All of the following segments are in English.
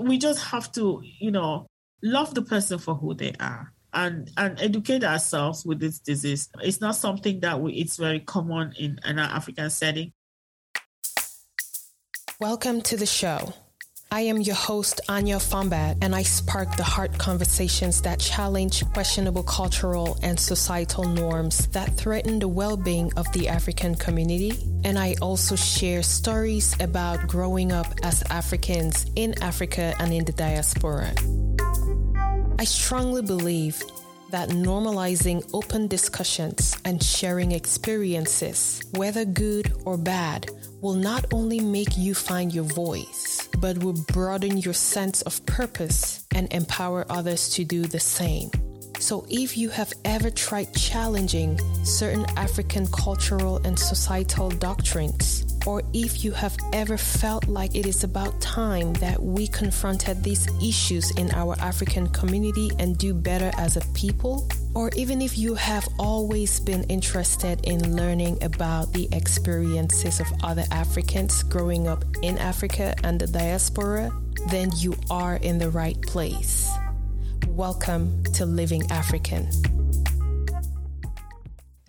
we just have to, you know, love the person for who they are and and educate ourselves with this disease. It's not something that we, it's very common in, our African setting. Welcome to the show. I am your host, Anya Fambat, and I spark the heart conversations that challenge questionable cultural and societal norms that threaten the well being of the African community. And I also share stories about growing up as Africans in Africa and in the diaspora. I strongly believe that normalizing open discussions and sharing experiences, whether good or bad, will not only make you find your voice, but will broaden your sense of purpose and empower others to do the same. So, if you have ever tried challenging certain African cultural and societal doctrines, or if you have ever felt like it is about time that we confronted these issues in our African community and do better as a people, or even if you have always been interested in learning about the experiences of other Africans growing up in Africa and the diaspora, then you are in the right place. Welcome to Living African.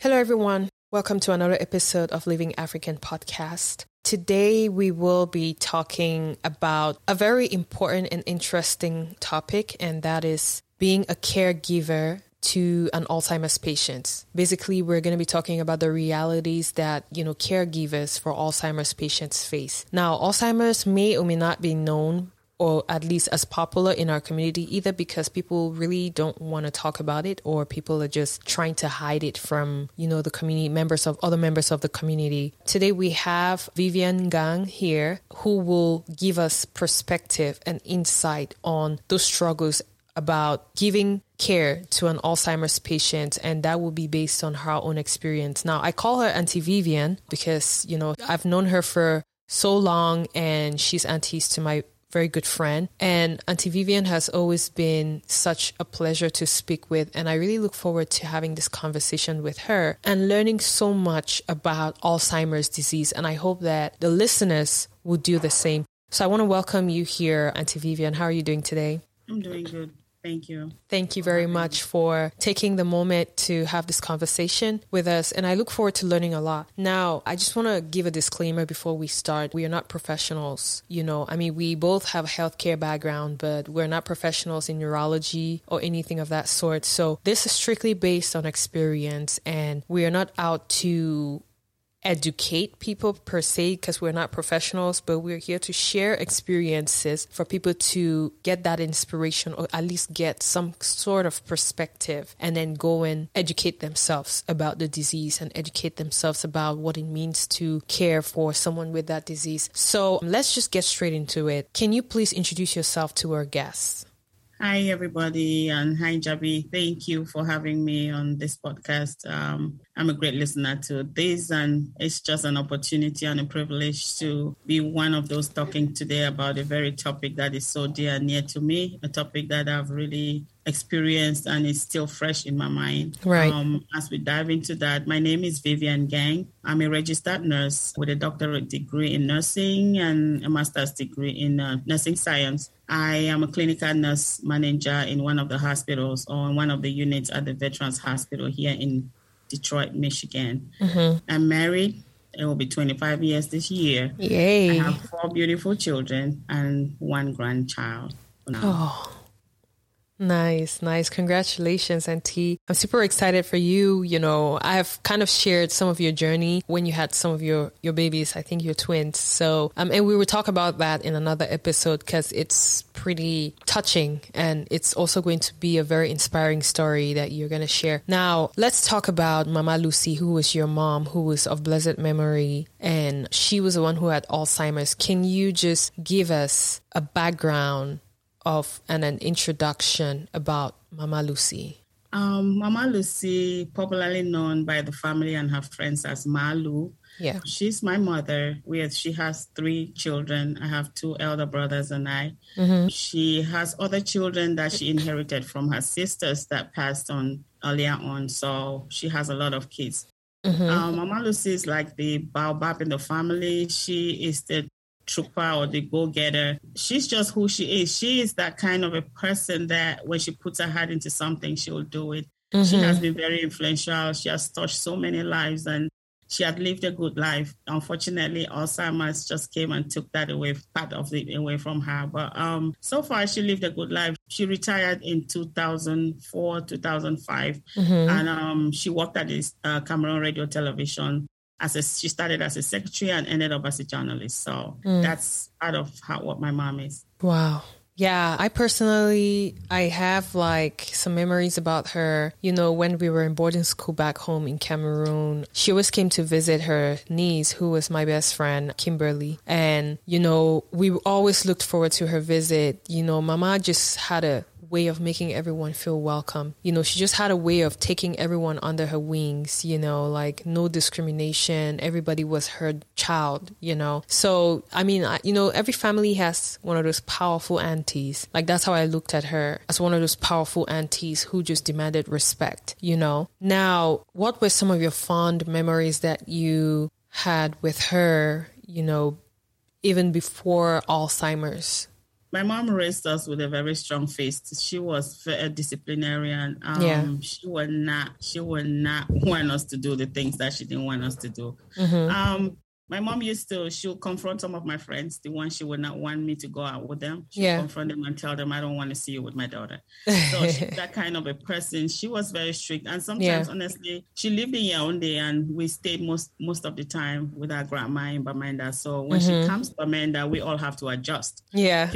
Hello, everyone. Welcome to another episode of Living African podcast. Today, we will be talking about a very important and interesting topic, and that is being a caregiver to an Alzheimer's patient. Basically, we're going to be talking about the realities that, you know, caregivers for Alzheimer's patients face. Now, Alzheimer's may or may not be known or at least as popular in our community, either because people really don't want to talk about it or people are just trying to hide it from, you know, the community members of other members of the community. Today we have Vivian Gang here who will give us perspective and insight on those struggles about giving care to an Alzheimer's patient, and that will be based on her own experience. Now, I call her Auntie Vivian because, you know, I've known her for so long and she's aunties to my very good friend. And Auntie Vivian has always been such a pleasure to speak with. And I really look forward to having this conversation with her and learning so much about Alzheimer's disease. And I hope that the listeners will do the same. So I want to welcome you here, Auntie Vivian. How are you doing today? I'm doing good. Thank you. Thank you very much for taking the moment to have this conversation with us. And I look forward to learning a lot. Now, I just want to give a disclaimer before we start. We are not professionals. You know, I mean, we both have a healthcare background, but we're not professionals in neurology or anything of that sort. So this is strictly based on experience and we are not out to educate people per se because we're not professionals, but we're here to share experiences for people to get that inspiration or at least get some sort of perspective and then go and educate themselves about the disease and educate themselves about what it means to care for someone with that disease. So let's just get straight into it. Can you please introduce yourself to our guests? Hi, everybody, and hi, Jabi. Thank you for having me on this podcast. Um, I'm a great listener to this, and it's just an opportunity and a privilege to be one of those talking today about a very topic that is so dear and near to me, a topic that I've really experienced and is still fresh in my mind. Right. Um, as we dive into that, my name is Vivian Gang. I'm a registered nurse with a doctorate degree in nursing and a master's degree in uh, nursing science. I am a clinical nurse manager in one of the hospitals or in one of the units at the Veterans Hospital here in Detroit, Michigan. Mm-hmm. I'm married. It will be 25 years this year. Yay. I have four beautiful children and one grandchild. Oh. Nice, nice. Congratulations, Auntie. I'm super excited for you. You know, I've kind of shared some of your journey when you had some of your, your babies. I think your twins. So, um, and we will talk about that in another episode because it's pretty touching and it's also going to be a very inspiring story that you're going to share. Now, let's talk about Mama Lucy, who was your mom, who was of blessed memory, and she was the one who had Alzheimer's. Can you just give us a background of and an introduction about Mama Lucy? Um, Mama Lucy, popularly known by the family and her friends as Malu. Yeah. She's my mother. We she has three children. I have two elder brothers and I. Mm-hmm. She has other children that she inherited from her sisters that passed on earlier on. So she has a lot of kids. Mm-hmm. Um, Mama Lucy is like the baobab in the family. She is the trooper or the go getter. She's just who she is. She is that kind of a person that when she puts her heart into something, she'll do it. Mm-hmm. She has been very influential. She has touched so many lives and she had lived a good life. Unfortunately, Alzheimer's just came and took that away, part of it away from her. But um, so far, she lived a good life. She retired in 2004, 2005, mm-hmm. and um, she worked at this uh, Cameroon Radio Television. As a, she started as a secretary and ended up as a journalist. So mm. that's part of how, what my mom is. Wow. Yeah, I personally I have like some memories about her. You know, when we were in boarding school back home in Cameroon, she always came to visit her niece who was my best friend, Kimberly. And you know, we always looked forward to her visit. You know, mama just had a way of making everyone feel welcome. You know, she just had a way of taking everyone under her wings, you know, like no discrimination. Everybody was her child, you know. So, I mean, I, you know, every family has one of those powerful aunties. Like, that's how I looked at her as one of those powerful aunties who just demanded respect, you know. Now, what were some of your fond memories that you had with her, you know, even before Alzheimer's? My mom raised us with a very strong faith. She was a disciplinarian. Um, yeah. She would not. She would not want us to do the things that she didn't want us to do. Mm-hmm. Um, my mom used to she'll confront some of my friends the ones she would not want me to go out with them. She'll yeah. confront them and tell them i don't want to see you with my daughter. So she's that kind of a person. She was very strict. And sometimes yeah. honestly she lived in Yaoundé and we stayed most most of the time with our grandma in Bamenda. So when mm-hmm. she comes to Bamenda we all have to adjust. Yeah.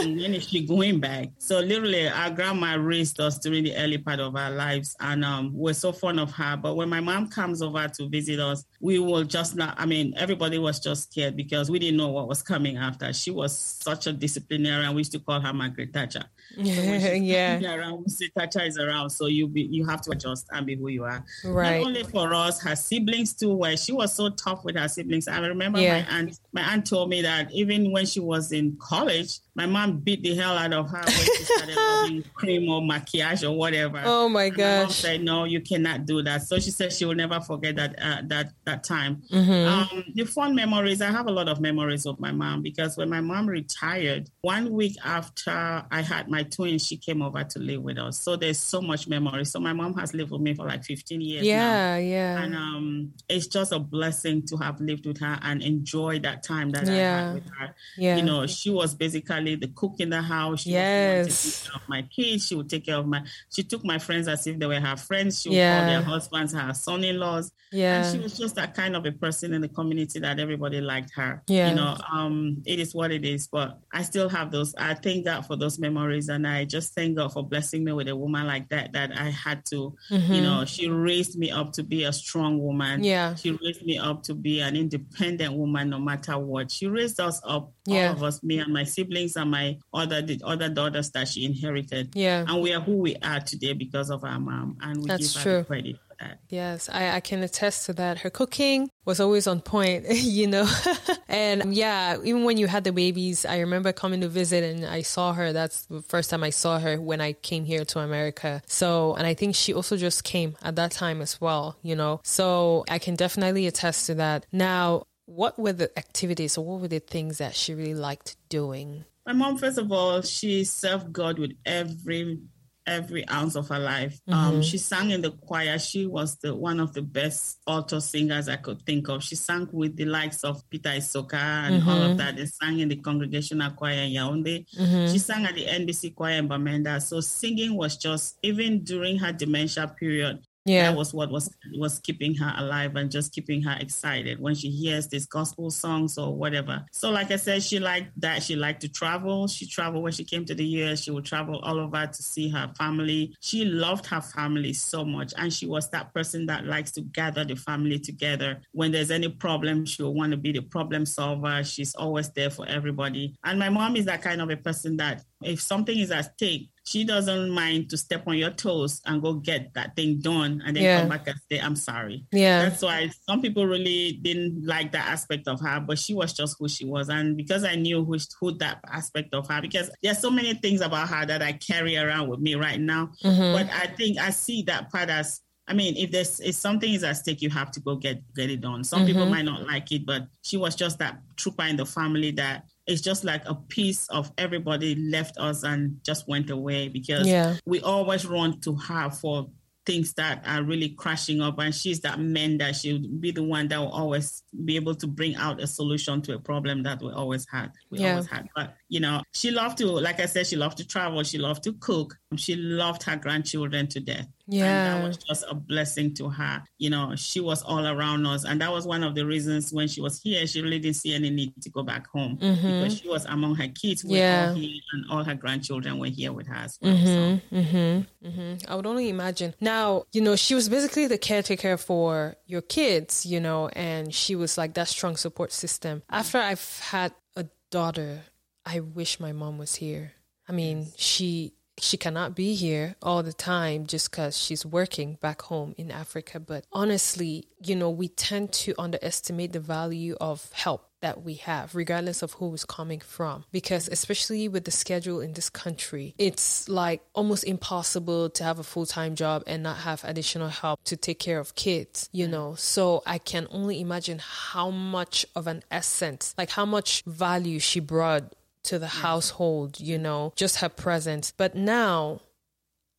When is she going back? So literally our grandma raised us during the early part of our lives and um, we're so fond of her. But when my mom comes over to visit us we will just not i mean mean, everybody was just scared because we didn't know what was coming after. She was such a disciplinarian. We used to call her Margaret Thatcher. So yeah. Around, we say Thatcher is around, so you be, you have to adjust and be who you are. Right. Not only for us, her siblings too. Where she was so tough with her siblings. I remember yeah. my aunt. My aunt told me that even when she was in college, my mom beat the hell out of her when she started loving cream or maquillage or whatever. Oh my gosh! My mom said, "No, you cannot do that." So she said she will never forget that uh, that that time. Mm-hmm. Um, the fond memories. I have a lot of memories of my mom because when my mom retired, one week after I had my twins, she came over to live with us. So there's so much memory. So my mom has lived with me for like 15 years. Yeah, now. yeah. And um, it's just a blessing to have lived with her and enjoy that time that yeah. I had with her. Yeah. You know, she was basically the cook in the house. She yes. was take care of my kids. She would take care of my. She took my friends as if they were her friends. She would yeah. call their husbands her son-in-laws. Yeah. And she was just that kind of a person in the community that everybody liked her. Yeah. You know, um, it is what it is. But I still have those. I thank God for those memories, and I just thank God for blessing me with a woman like that. That I had to, mm-hmm. you know, she raised me up to be a strong woman. Yeah. She raised me up to be an independent woman, no matter what. She raised us up, yeah. all of us, me and my siblings and my other the other daughters that she inherited. Yeah. And we are who we are today because of our mom, and we That's give true. her credit that. Yes, I, I can attest to that. Her cooking was always on point, you know. and yeah, even when you had the babies, I remember coming to visit and I saw her. That's the first time I saw her when I came here to America. So, and I think she also just came at that time as well, you know. So I can definitely attest to that. Now, what were the activities or what were the things that she really liked doing? My mom, first of all, she served God with every every ounce of her life. Um, mm-hmm. Um, she sang in the choir. She was the one of the best alto singers I could think of. She sang with the likes of Peter Isoka and mm-hmm. all of that. They sang in the congregational choir in Yaoundé. Mm-hmm. She sang at the NBC choir in Bamenda. So singing was just even during her dementia period yeah. that was what was was keeping her alive and just keeping her excited. When she hears these gospel songs or whatever. So like i said she liked that. She liked to travel. She traveled when she came to the us she would travel all over to see her family. She loved her family so much and she was that person that likes to gather the family together. When there's any problem she'll want to be the problem solver. She's always there for everybody. And my mom is that kind of a person that if something is at stake she doesn't mind to step on your toes and go get that thing done and then yeah. come back and say, I'm sorry. Yeah. That's why some people really didn't like that aspect of her, but she was just who she was. And because I knew who, who that aspect of her, because there's so many things about her that I carry around with me right now. Mm-hmm. But I think I see that part as I mean, if there's if something is at stake, you have to go get get it done. Some Mm-hmm. people might not like it, but she was just that trooper in the family that it's just like a piece of everybody left us and just went away because Yeah. we always run to her for things that are really crashing up and she's that man that she'll be the one that will always be able to bring out a solution to a problem that we always had we Yeah. always had but you know she loved to like i said she loved to travel she loved to cook she loved her grandchildren to death and Yeah. that was just a blessing to her. You know, she was all around us. And that was one of the reasons when she was here, she really didn't see any need to go back home because she was among her kids. Mm-hmm. Yeah. all here, and all her grandchildren were here with her as well. So, Mm-hmm. Mm-hmm. I would only imagine. Now, you know, she was basically the caretaker for your kids, you know, and she was like that strong support system. After I've had a daughter, I wish my mom was here. I mean, she she cannot be here all the time just because she's working back home in Africa. But honestly, you know, we tend to underestimate the value of help that we have, regardless of who is coming from. Because especially with the schedule in this country, it's like almost impossible to have a full time job and not have additional help to take care of kids, you mm. know. So I can only imagine how much of an essence, like how much value she brought to the household, you know, just her presence. But now,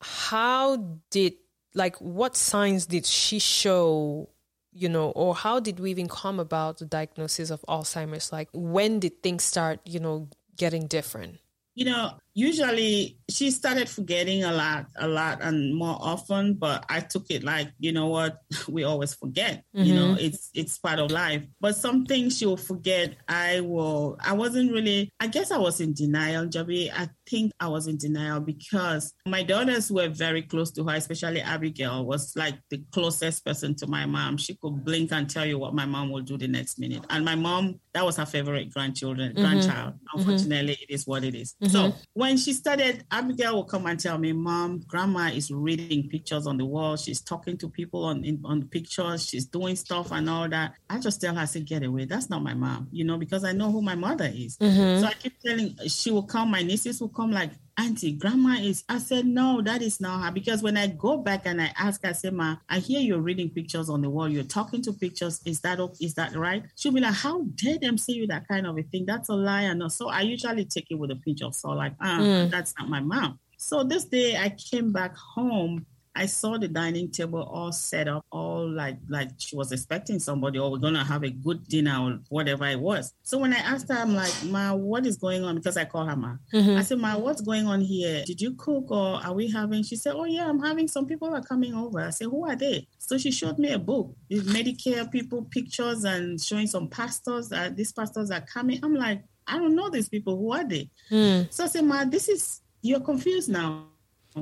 how did, like, what signs did she show, you know, or how did we even come about the diagnosis of Alzheimer's? Like, when did things start, you know, getting different? you know, usually she started forgetting a lot, a lot and more often, but I took it like, you know what, we always forget. You mm-hmm. know, it's it's part of life. But some things she'll forget, I will I wasn't really I guess I was in denial, Jabi. I think I was in denial because my daughters were very close to her, especially Abigail was like the closest person to my mom. She could blink and tell you what my mom will do the next minute. And my mom, that was her favorite grandchildren, mm-hmm. grandchild. Mm-hmm. Unfortunately, it is what it is. So when she started, Abigail will come and tell me, Mom, grandma is reading pictures on the wall. She's talking to people on in, on pictures. She's doing stuff and all that. I just tell her, I say, get away. That's not my mom, you know, because I know who my mother is. Mm-hmm. So I keep telling, she will come, my nieces will come like, Auntie, grandma is. I said, no, that is not her. Because when I go back and I ask, I say, Ma, I hear you're reading pictures on the wall. You're talking to pictures. Is that is that right? She'll be like, how dare them say you that kind of a thing? That's a lie. And so I usually take it with a pinch of salt, like, ah, that's not my mom. So this day I came back home. I saw the dining table all set up, all like like she was expecting somebody, or we're gonna have a good dinner or whatever it was. So when I asked her, I'm like, Ma, what is going on? Because I call her Ma. Mm-hmm. I said, Ma, what's going on here? Did you cook or are we having? She said, Oh yeah, I'm having some people are coming over. I said, Who are they? So she showed me a book, with Medicare people pictures and showing some pastors that these pastors are coming. I'm like, I don't know these people. Who are they? Hmm. So I said, Ma, this is you're confused now.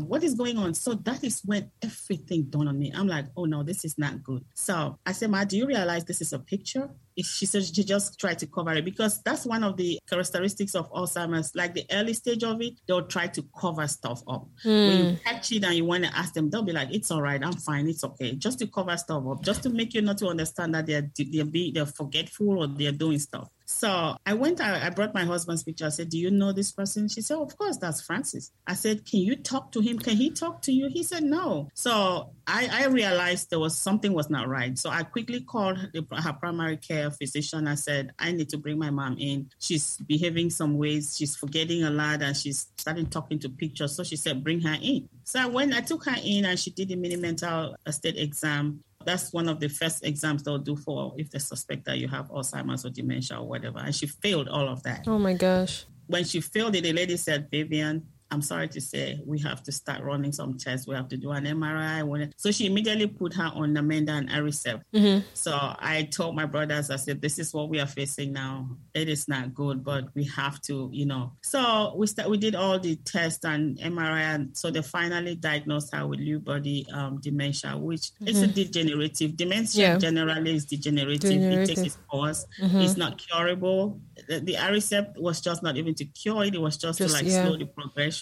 What is going on? So that is when everything dawned on me. I'm like, oh no, this is not good. So I said, Ma, do you realize this is a picture? If She said she just tried to cover it because that's one of the characteristics of Alzheimer's. Like the early stage of it, they'll try to cover stuff up. When you hmm. catch it and you want to ask them, they'll be like, "It's all right, I'm fine, it's okay," just to cover stuff up, just to make you not to understand that they're they're being they're forgetful or they're doing stuff. So I went, I, I brought my husband's picture. I said, Do you know this person? She said, Of course, that's Francis. I said, Can you talk to him? Can he talk to you? He said, No. So I, I realized there was something was not right. So I quickly called the, her primary care physician. I said, I need to bring my mom in. She's behaving some ways. She's forgetting a lot and she's starting talking to pictures. So she said, Bring her in. So went, I took her in and she did the mini mental state exam that's one of the first exams they'll do for if they suspect that you have Alzheimer's or dementia or whatever. And she failed all of that. Oh my gosh. When she failed it, the lady said, Vivian, I'm sorry to say, we have to start running some tests. We have to do an MRI. So she immediately put her on Namenda and Aricept. Mm-hmm. So I told my brothers, I said, this is what we are facing now. It is not good, but we have to, you know. So we start, we did all the tests and MRI, and so they finally diagnosed her with Lewy body um, dementia, which is a mm-hmm. degenerative. Dementia Yeah. generally is degenerative. It takes its course. Mm-hmm. It's not curable. The, the Aricept was just not even to cure it. It was just, Just- to like yeah. slow the progression.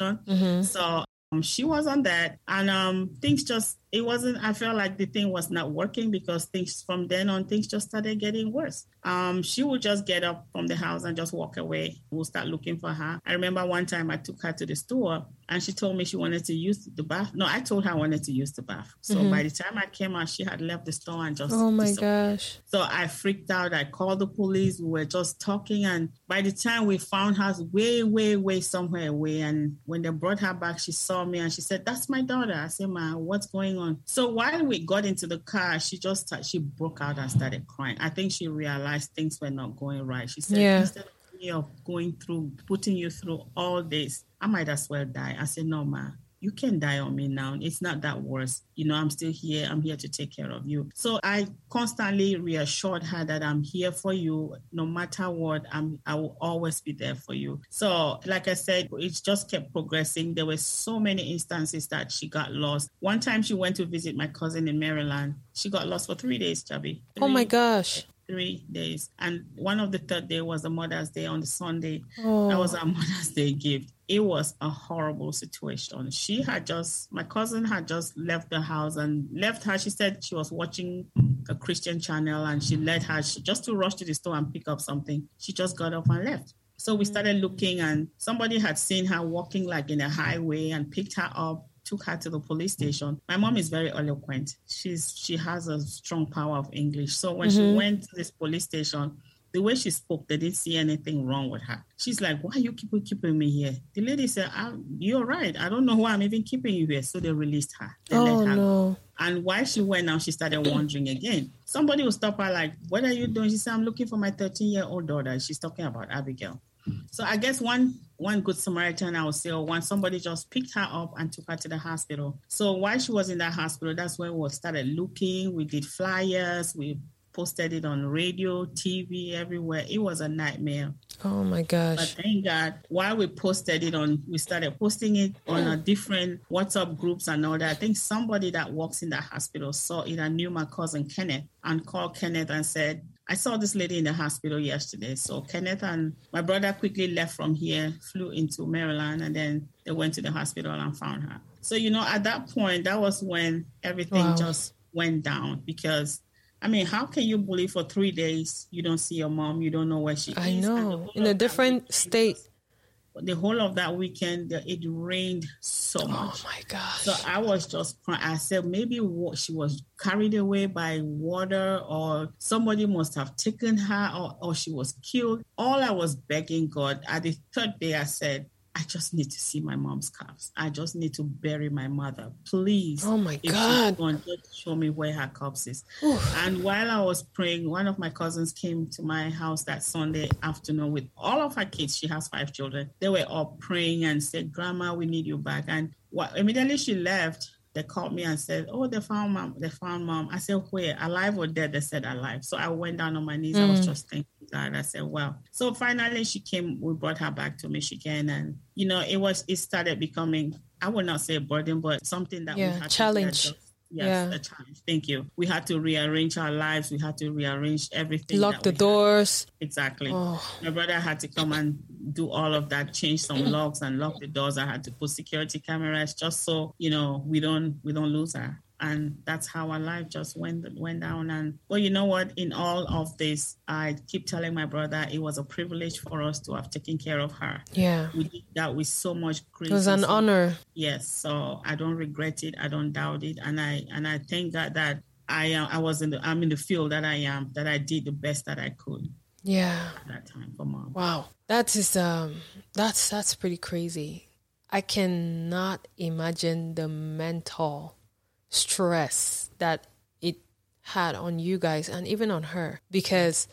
So um, she was on that, and um, things just it wasn't. I felt like the thing was not working because things from then on things just started getting worse. Um, she would just get up from the house and just walk away. We'll start looking for her. I remember one time I took her to the store and she told me she wanted to use the bath. No, I told her I wanted to use the bath. So mm-hmm. by the time I came out, she had left the store and just. Oh my gosh. So I freaked out. I called the police. We were just talking. And by the time we found her way, way, way somewhere away. And when they brought her back, she saw me and she said, That's my daughter. I said, Ma, what's going on? So while we got into the car, she just she broke out and started crying. I think she realized things were not going right. She said, yeah. Instead of going through, putting you through all this, I might as well die. I said, No, ma, you can die on me now. It's not that worse. You know, I'm still here. I'm here to take care of you. So I constantly reassured her that I'm here for you. No matter what, I'm, I will always be there for you. So, like I said, it just kept progressing. There were so many instances that she got lost. One time she went to visit my cousin in Maryland. She got lost for three days, Jabi. oh my gosh three days. And one of the third day was a Mother's Day on the Sunday. Oh. That was our Mother's Day gift it was a horrible situation. She had just, my cousin had just left the house and left her. She said she was watching mm. a Christian channel and she let her she, just to rush to the store and pick up something. She just got up and left. So we mm. started looking and somebody had seen her walking like in a highway and picked her up took her to the police mm. station. My mom is very eloquent. She's she has a strong power of English. So when mm-hmm. she went to this police station, the way she spoke, they didn't see anything wrong with her. She's like, why are you keep, keeping me here? The lady said, ah, you're right. I don't know why I'm even keeping you here. So they released her. They oh, her no. And while she went now, she started wandering again. Somebody will stop her like, what are you doing? She said, I'm looking for my 13 year old daughter. She's talking about Abigail. So I guess one one good Samaritan I would say, or one somebody just picked her up and took her to the hospital. So while she was in that hospital, that's when we started looking. We did flyers, we posted it on radio, TV, everywhere. It was a nightmare. Oh my gosh. But thank God, while we posted it on, we started posting it on a hmm. different WhatsApp groups and all that. I think somebody that works in that hospital saw it and knew my cousin Kenneth and called Kenneth and said, I saw this lady in the hospital yesterday. So Kenneth and my brother quickly left from here, flew into Maryland, and then they went to the hospital and found her. So, you know, at that point, that was when everything wow. just went down because I mean, how can you bully for three days? You don't see your mom. You don't know where she I is. I know. In a different weekend, state. The whole of that weekend, it rained so oh much. Oh my gosh! So I was just crying. I said maybe she was carried away by water, or somebody must have taken her, or, or she was killed. All I was begging God. At the third day, I said, I just need to see my mom's cups. I just need to bury my mother. Please. Oh my God. Gone, just show me where her cups is. Oof. And while I was praying, one of my cousins came to my house that Sunday afternoon with all of her kids. She has five children. They were all praying and said, Grandma, we need you back. And well, immediately she left, they called me and said, "Oh, they found mom. They found mom." I said, "Where? Alive or dead?" They said, "Alive." So I went down on my knees. Mm. I was mm. just thanking God. I said, "Well." So finally, she came. We brought her back to Michigan, and you know, it was. It started becoming. I would not say a burden, but something that yeah, we had challenge. Yes, yeah. a challenge. Thank you. We had to rearrange our lives. We had to rearrange everything. Lock the doors. Had. Exactly. Oh. My brother had to come and do all of that, change some locks and lock the doors. I had to put security cameras just so you know we don't we don't lose her and that's how our life just went went down. And well you know what? In all of this i keep telling my brother it was a privilege for us to have taken care of her. Yeah. We did that with so much grace. It was an honor. Yes. So i don't regret it. I don't doubt it. And i and i thank god that i am i was in the i'm in the field that i am that i did the best that i could. Yeah. At that time for mom. Wow. That is um that's that's pretty crazy. I cannot imagine the mental stress that it had on you guys and even on her because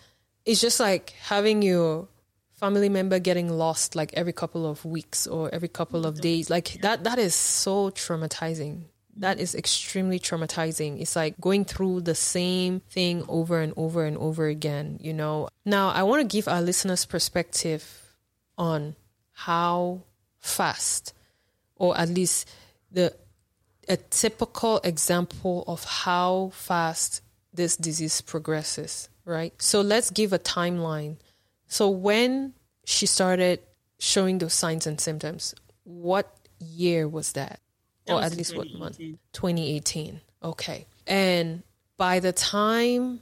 it's just like having your family member getting lost like every couple of weeks or every couple of days. Like that that is so traumatizing. That is extremely traumatizing. It's like going through the same thing over and over and over again you know? Now i want to give our listeners perspective on how fast or at least the a typical example of how fast this disease progresses, right? So let's give a timeline. So when she started showing those signs and symptoms, what year was that? that or was at least what month? 2018. Okay. And by the time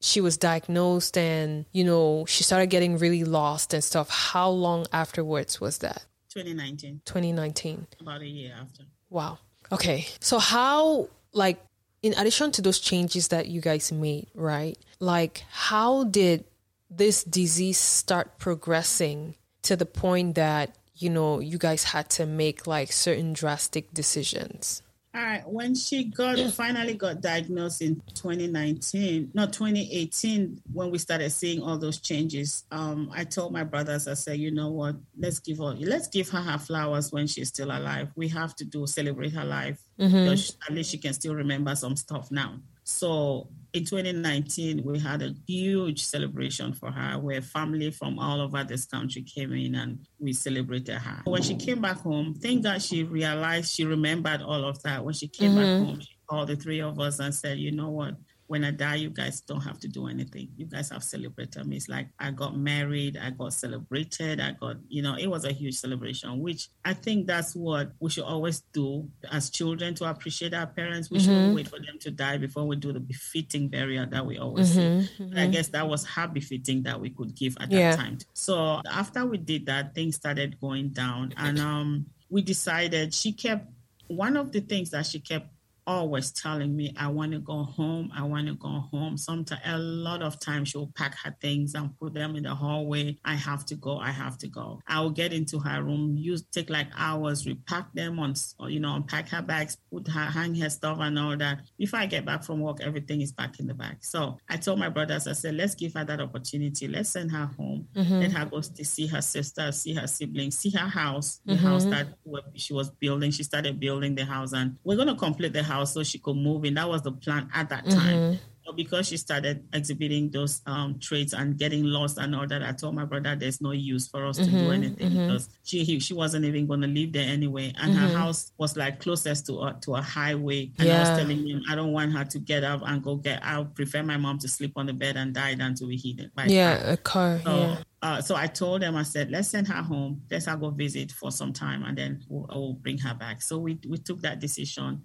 she was diagnosed and, you know, she started getting really lost and stuff, how long afterwards was that? 2019. 2019. About a year after. Wow. Okay. So how like in addition to those changes that you guys made, right? Like how did this disease start progressing to the point that, you know, you guys had to make like certain drastic decisions? All right. When she got finally got diagnosed in 2019, not 2018, when we started seeing all those changes, um, I told my brothers, I said, you know what? Let's give her, let's give her her flowers when she's still alive. We have to do celebrate her life mm-hmm. because at least she can still remember some stuff now. So in 2019, we had a huge celebration for her where family from all over this country came in and we celebrated her. When she came back home, thank God she realized she remembered all of that. When she came mm-hmm. back home, she called the three of us and said, you know what? When I die, you guys don't have to do anything. You guys have celebrated me. It's like I got married, I got celebrated, I got, you know, it was a huge celebration, which I think that's what we should always do as children to appreciate our parents. We mm-hmm. shouldn't wait for them to die before we do the befitting burial that we always mm-hmm. see. Mm-hmm. I guess that was how befitting that we could give at yeah. that time. So after we did that, things started going down. And um, we decided she kept one of the things that she kept always telling me, I want to go home. I want to go home. Sometimes, a lot of times, she'll pack her things and put them in the hallway. I have to go. I have to go. I will get into her room, use take like hours, repack them on, you know, unpack her bags, put her, hang her stuff and all that. Before I get back from work, everything is back in the bag. So I told my brothers, I said, let's give her that opportunity. Let's send her home. Mm-hmm. Let her go to see her sister, see her siblings, see her house, the mm-hmm. house that she was building. She started building the house, and we're gonna complete the house house so she could move in. That was the plan at that time. Mm-hmm. But because she started exhibiting those um, traits and getting lost and all that, I told my brother there's no use for us mm-hmm. to do mm-hmm. anything mm-hmm. because she he, she wasn't even going to live there anyway, and her mm-hmm. house was like closest to a, to a highway. And yeah. I was telling him I don't want her to get up and go get. I prefer my mom to sleep on the bed and die than to be hit by yeah a car. So, yeah. Uh, so I told them, I said, let's send her home. Let's her go visit for some time, and then we'll, we'll bring her back. So we we took that decision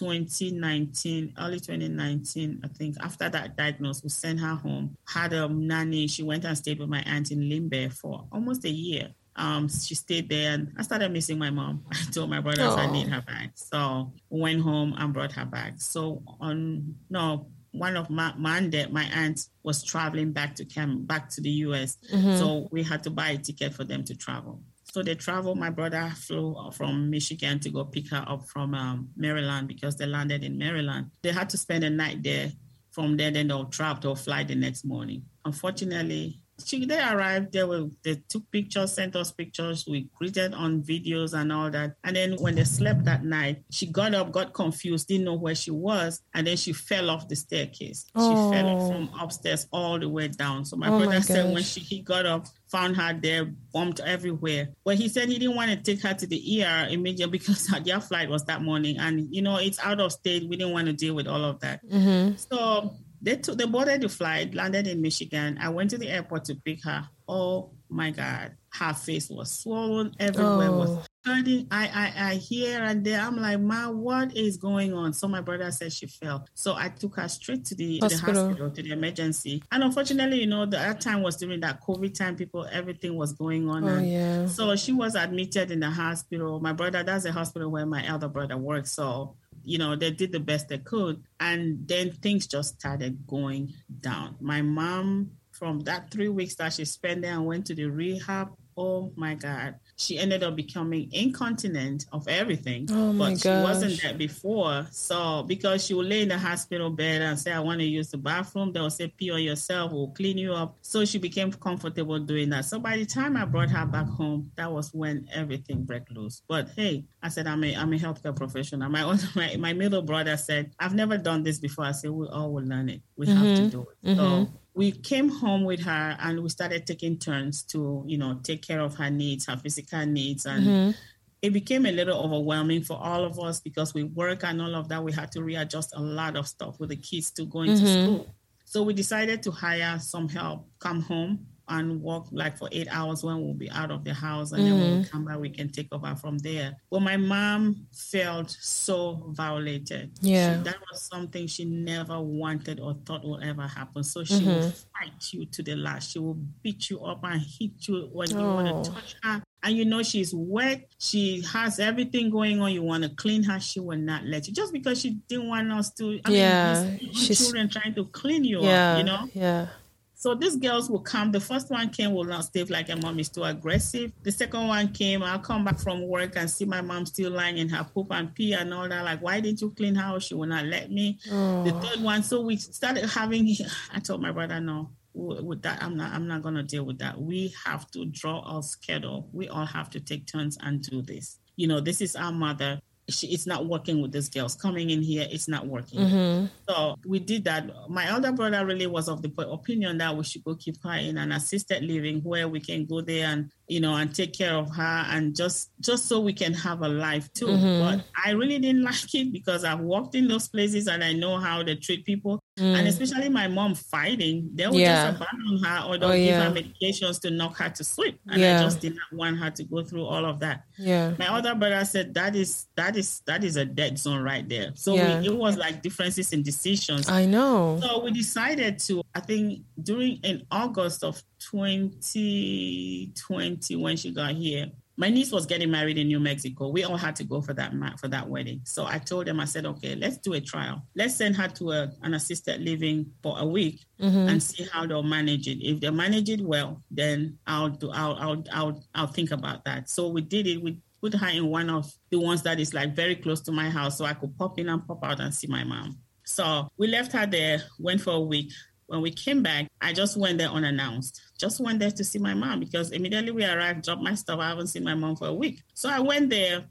2019, early 2019, I think, after that diagnosis, we sent her home. Had a nanny. She went and stayed with my aunt in Limbe for almost a year. Um, she stayed there and I started missing my mom. I told my brothers Aww. I need her back. So went home and brought her back. So on no one of my Monday, my aunt was traveling back to Cam back to the US. Mm-hmm. So we had to buy a ticket for them to travel. So they traveled. My brother flew from Michigan to go pick her up from um, Maryland because they landed in Maryland. They had to spend a night there. From there, then they'll travel or fly the next morning. Unfortunately, she, they arrived, they were they took pictures, sent us pictures, we greeted on videos and all that. And then when they slept that night, she got up, got confused, didn't know where she was, and then she fell off the staircase. Oh. She fell from upstairs all the way down. So my oh brother my said when she he got up, found her there, bumped everywhere. But he said he didn't want to take her to the ER immediately because their flight was that morning. And, you know, it's out of state. We didn't want to deal with all of that. Mm-hmm. So they took they boarded the flight, landed in Michigan. I went to the airport to pick her. Oh my God, her face was swollen everywhere. Oh. Was turning. I, I I here and there. I'm like, Ma, what is going on? So my brother said she fell. So I took her straight to the hospital, the hospital to the emergency. And unfortunately, you know, that time was during that COVID time. People, everything was going on. Oh, yeah. So she was admitted in the hospital. My brother, that's the hospital where my elder brother works. So you know, they did the best they could. And then things just started going down. My mom, from that three weeks that she spent there and went to the rehab, oh my God, she ended up becoming incontinent of everything. Oh but gosh. she wasn't that before. So because she would lay in the hospital bed and say, I want to use the bathroom, they'll say, pee on yourself, we'll clean you up. So she became comfortable doing that. So by the time I brought her back home, that was when everything broke loose. But hey, I said, I'm a, I'm a healthcare professional. My, my, my middle brother said, I've never done this before. I said, we all will learn it. We mm-hmm. have to do it. Mm-hmm. We came home with her and we started taking turns to, you know, take care of her needs, her physical needs. And mm-hmm. it became a little overwhelming for all of us because we work and all of that. We had to readjust a lot of stuff with the kids to going mm-hmm. to school. So we decided to hire some help, come home and work like for eight hours when we'll be out of the house and mm. then when we mm. come back we can take over from there but my mom felt so violated yeah she, that was something she never wanted or thought would ever happen so she mm-hmm. will fight you to the last she will beat you up and hit you when oh. you want to touch her and you know she's wet, she has everything going on. You want to clean her, she will not let you just because she didn't want us to. I yeah, mean, she's children trying to clean you yeah, up, you know. Yeah. So these girls will come. The first one came will not stay like a mom is too aggressive. The second one came, I'll come back from work and see my mom still lying in her poop and pee and all that. Like, why didn't you clean house? She will not let me. Oh. The third one, so we started having. I told my brother, no, with that i'm not i'm not going to deal with that we have to draw a schedule we all have to take turns and do this you know this is our mother she, it's not working with these girls coming in here. It's not working. Mm-hmm. so we did that. My elder brother really was of the opinion that we should go keep her in an assisted living where we can go there and you know and take care of her and just just so we can have a life too. Mm-hmm. but i really didn't like it because i've walked in those places and i know how they treat people Mm. And especially my mom fighting, they would yeah. just abandon her or they'll oh, give yeah. her medications to knock her to sleep. And yeah. I just did not want her to go through all of that. Yeah. My other brother said that is that is that is a dead zone right there. So we, it was like differences in decisions. I know. So we decided to, I think during in August of 2020 when she got here, my niece was getting married in New Mexico. We all had to go for that for that wedding. So I told them, I said, okay, let's do a trial. Let's send her to a, an assisted living for a week mm-hmm. and see how they'll manage it. If they manage it well, then I'll do. I'll I'll I'll I'll think about that. So we did it. We put her in one of the ones that is like very close to my house, so I could pop in and pop out and see my mom. So we left her there, went for a week. When we came back, I just went there unannounced. Just went there to see my mom because immediately we arrived, dropped my stuff. I haven't seen my mom for a week. So I went there.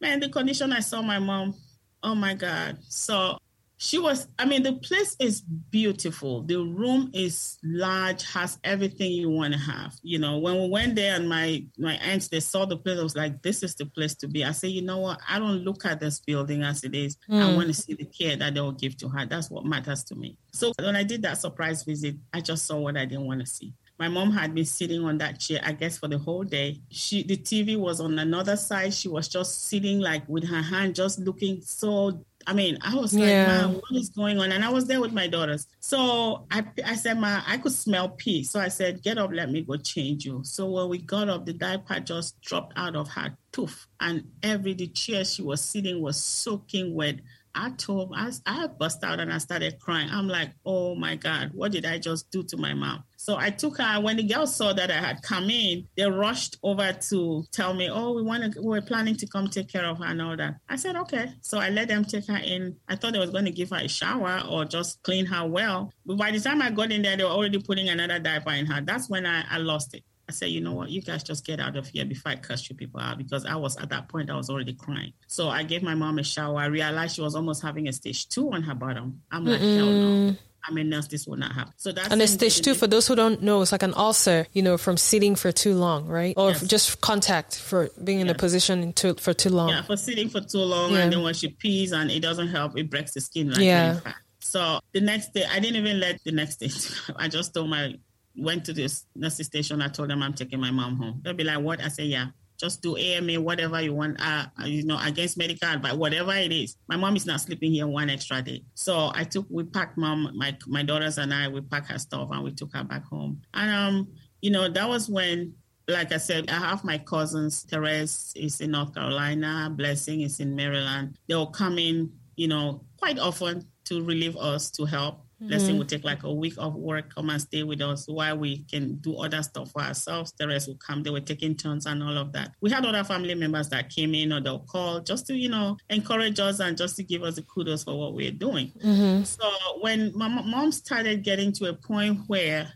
Man, the condition I saw my mom, oh my God. So she was i mean the place is beautiful. The room is large has everything you want to have you know. When we went there and my my aunts they saw the place i was like this is the place to be. I said you know what? I don't look at this building as it is. Mm. i want to see the care that they will give to her. That's what matters to me. So when i did that surprise visit i just saw what i didn't want to see. My mom had been sitting on that chair, I guess, for the whole day. She, the TV was on another side. She was just sitting like with her hand, just looking so I mean, I was like, yeah. what is going on? And I was there with my daughters. So I, I said, Ma, I could smell pee. So I said, get up, let me go change you. So when we got up, the diaper just dropped out of her tooth. And every the chair she was sitting was soaking wet. I told I, I bust out and I started crying. I'm like, oh my God, what did I just do to my mom? So I took her. When the girls saw that I had come in, they rushed over to tell me, oh, we want to, we're planning to come take care of her and all that. I said, okay. So I let them take her in. I thought they was going to give her a shower or just clean her well. But by the time I got in there, they were already putting another diaper in her. That's when I, I lost it. I said, you know what, you guys just get out of here before I curse you people out because I was at that point, I was already crying. So I gave my mom a shower. I realized she was almost having a stage two on her bottom. I'm like, Mm-mm. hell no. I'm a nurse, this will not happen. So that's and a stage two, for those who don't know, it's like an ulcer, you know, from sitting for too long, right? Or yes. just contact for being in yes. a position to, for too long. Yeah, for sitting for too long. Yeah. And then when she pees and it doesn't help, it breaks the skin. Like yeah. So the next day, I didn't even let the next day. I just told my went to this nursing station. I told them I'm taking my mom home. They'll be like, "What?" I say, "Yeah, just do AMA, whatever you want. Uh, you know, against medical advice, whatever it is. My mom is not sleeping here one extra day, so I took. We packed mom, my my daughters and I. We packed her stuff and we took her back home. And um, you know, that was when like I said, I have my cousins. Therese is in North Carolina. Blessing is in Maryland. They'll come in, you know, quite often to relieve us to help. Let's say mm-hmm. we take like a week of work, come and stay with us while we can do other stuff for ourselves. The rest will come. They were taking turns and all of that. We had other family members that came in or they'll call just to, you know, encourage us and just to give us the kudos for what we're doing. Mm-hmm. So when my mom started getting to a point where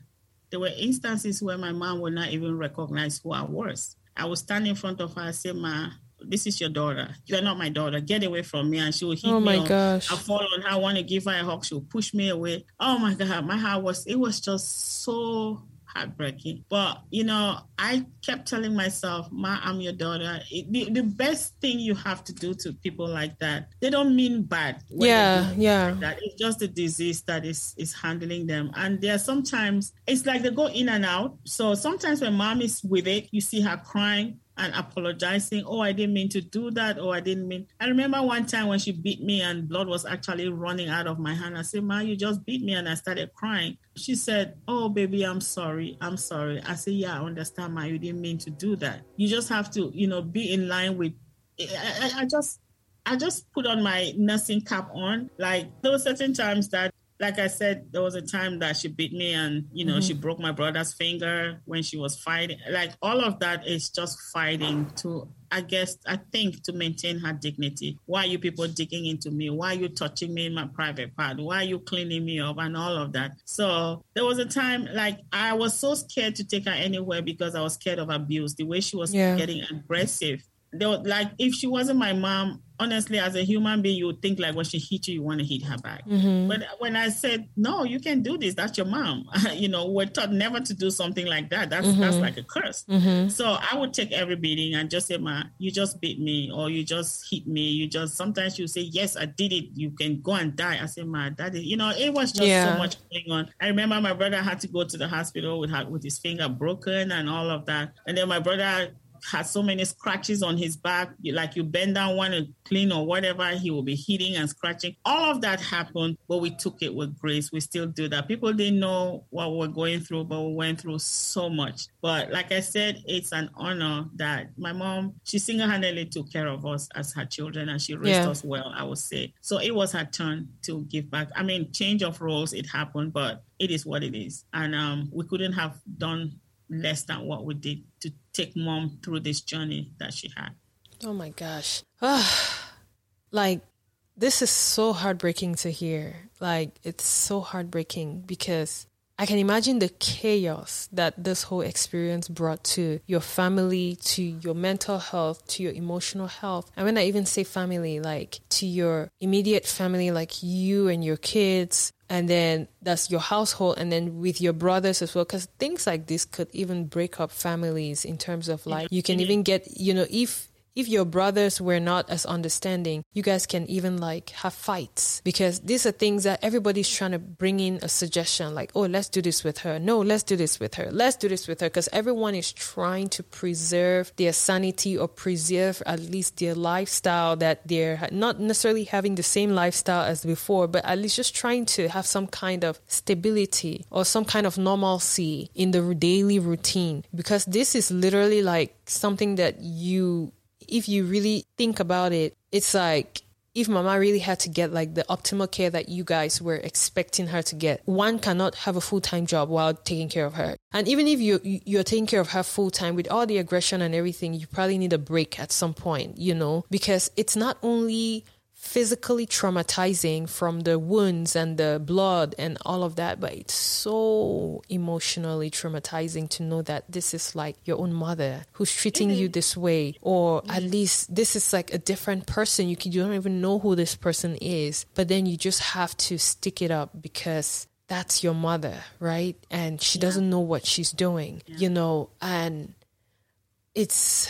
there were instances where my mom would not even recognize who I was. I would stand in front of her and say, Ma, this is your daughter. You are not my daughter. Get away from me. And she will hit oh me. gosh. I fall on her. I want to give her a hug. She'll push me away. Oh my God. My heart was, it was just so heartbreaking. But, you know, I kept telling myself, Ma, I'm your daughter. It, the, the best thing you have to do to people like that, they don't mean bad. Yeah, yeah. Like that. It's just a disease that is, is handling them. And there are sometimes, it's like they go in and out. So sometimes when mom is with it, you see her crying and apologizing. Oh, I didn't mean to do that. Oh, I didn't mean. I remember one time when she beat me and blood was actually running out of my hand. I said, Ma, you just beat me. And I started crying. She said, Oh, baby, I'm sorry. I'm sorry. I said, Yeah, I understand, Ma. You didn't mean to do that. You just have to, you know, be in line with. I, I, I just. I just put on my nursing cap on. Like there were certain times that like I said, there was a time that she beat me and, you know, mm-hmm. she broke my brother's finger when she was fighting. Like all of that is just fighting to, I guess, I think to maintain her dignity. Why are you people digging into me? Why are you touching me in my private part? Why are you cleaning me up and all of that? So there was a time like I was so scared to take her anywhere because I was scared of abuse, the way she was yeah. getting aggressive. There was, like if she wasn't my mom, honestly, as a human being, you would think like when she hit you, you want to hit her back. Mm-hmm. But when I said, no, you can't do this, that's your mom. you know, we're taught never to do something like that. That's mm-hmm. that's like a curse. Mm-hmm. So I would take every beating and just say, ma, you just beat me or you just hit me. You just, sometimes you say, yes, I did it. You can go and die. I say, ma, that is, you know, it was just yeah. so much going on. I remember my brother had to go to the hospital with, her, with his finger broken and all of that. And then my brother had so many scratches on his back, like you bend down, want to clean or whatever, he will be hitting and scratching. All of that happened, but we took it with grace. We still do that. People didn't know what we we're going through, but we went through so much. But like I said, it's an honor that my mom, she single handedly took care of us as her children and she raised yeah. us well, I would say. So it was her turn to give back. I mean, change of roles, it happened, but it is what it is. And um, we couldn't have done less than what we did to take mom through this journey that she had. Oh my gosh. Ah, like, this is so heartbreaking to hear. Like, it's so heartbreaking because I can imagine the chaos that this whole experience brought to your family, to your mental health, to your emotional health. And when I even say family, like to your immediate family, like you and your kids, and then that's your household and then with your brothers as well because things like this could even break up families in terms of like you can even get you know if if your brothers were not as understanding, you guys can even like have fights because these are things that everybody's trying to bring in a suggestion like, oh, let's do this with her. No, let's do this with her. Let's do this with her because everyone is trying to preserve their sanity or preserve at least their lifestyle that they're not necessarily having the same lifestyle as before, but at least just trying to have some kind of stability or some kind of normalcy in the daily routine because this is literally like something that you if you really think about it, it's like if mama really had to get like the optimal care that you guys were expecting her to get one cannot have a full-time job while taking care of her. And even if you you're taking care of her full-time with all the aggression and everything you probably need a break at some point you know? Because it's not only physically traumatizing from the wounds and the blood and all of that, but it's so emotionally traumatizing to know that this is like your own mother who's treating mm-hmm. you this way, or at least this is like a different person. You, can, you don't even know who this person is, but then you just have to stick it up because that's your mother, right? And she yeah. doesn't know what she's doing, yeah. you know, and it's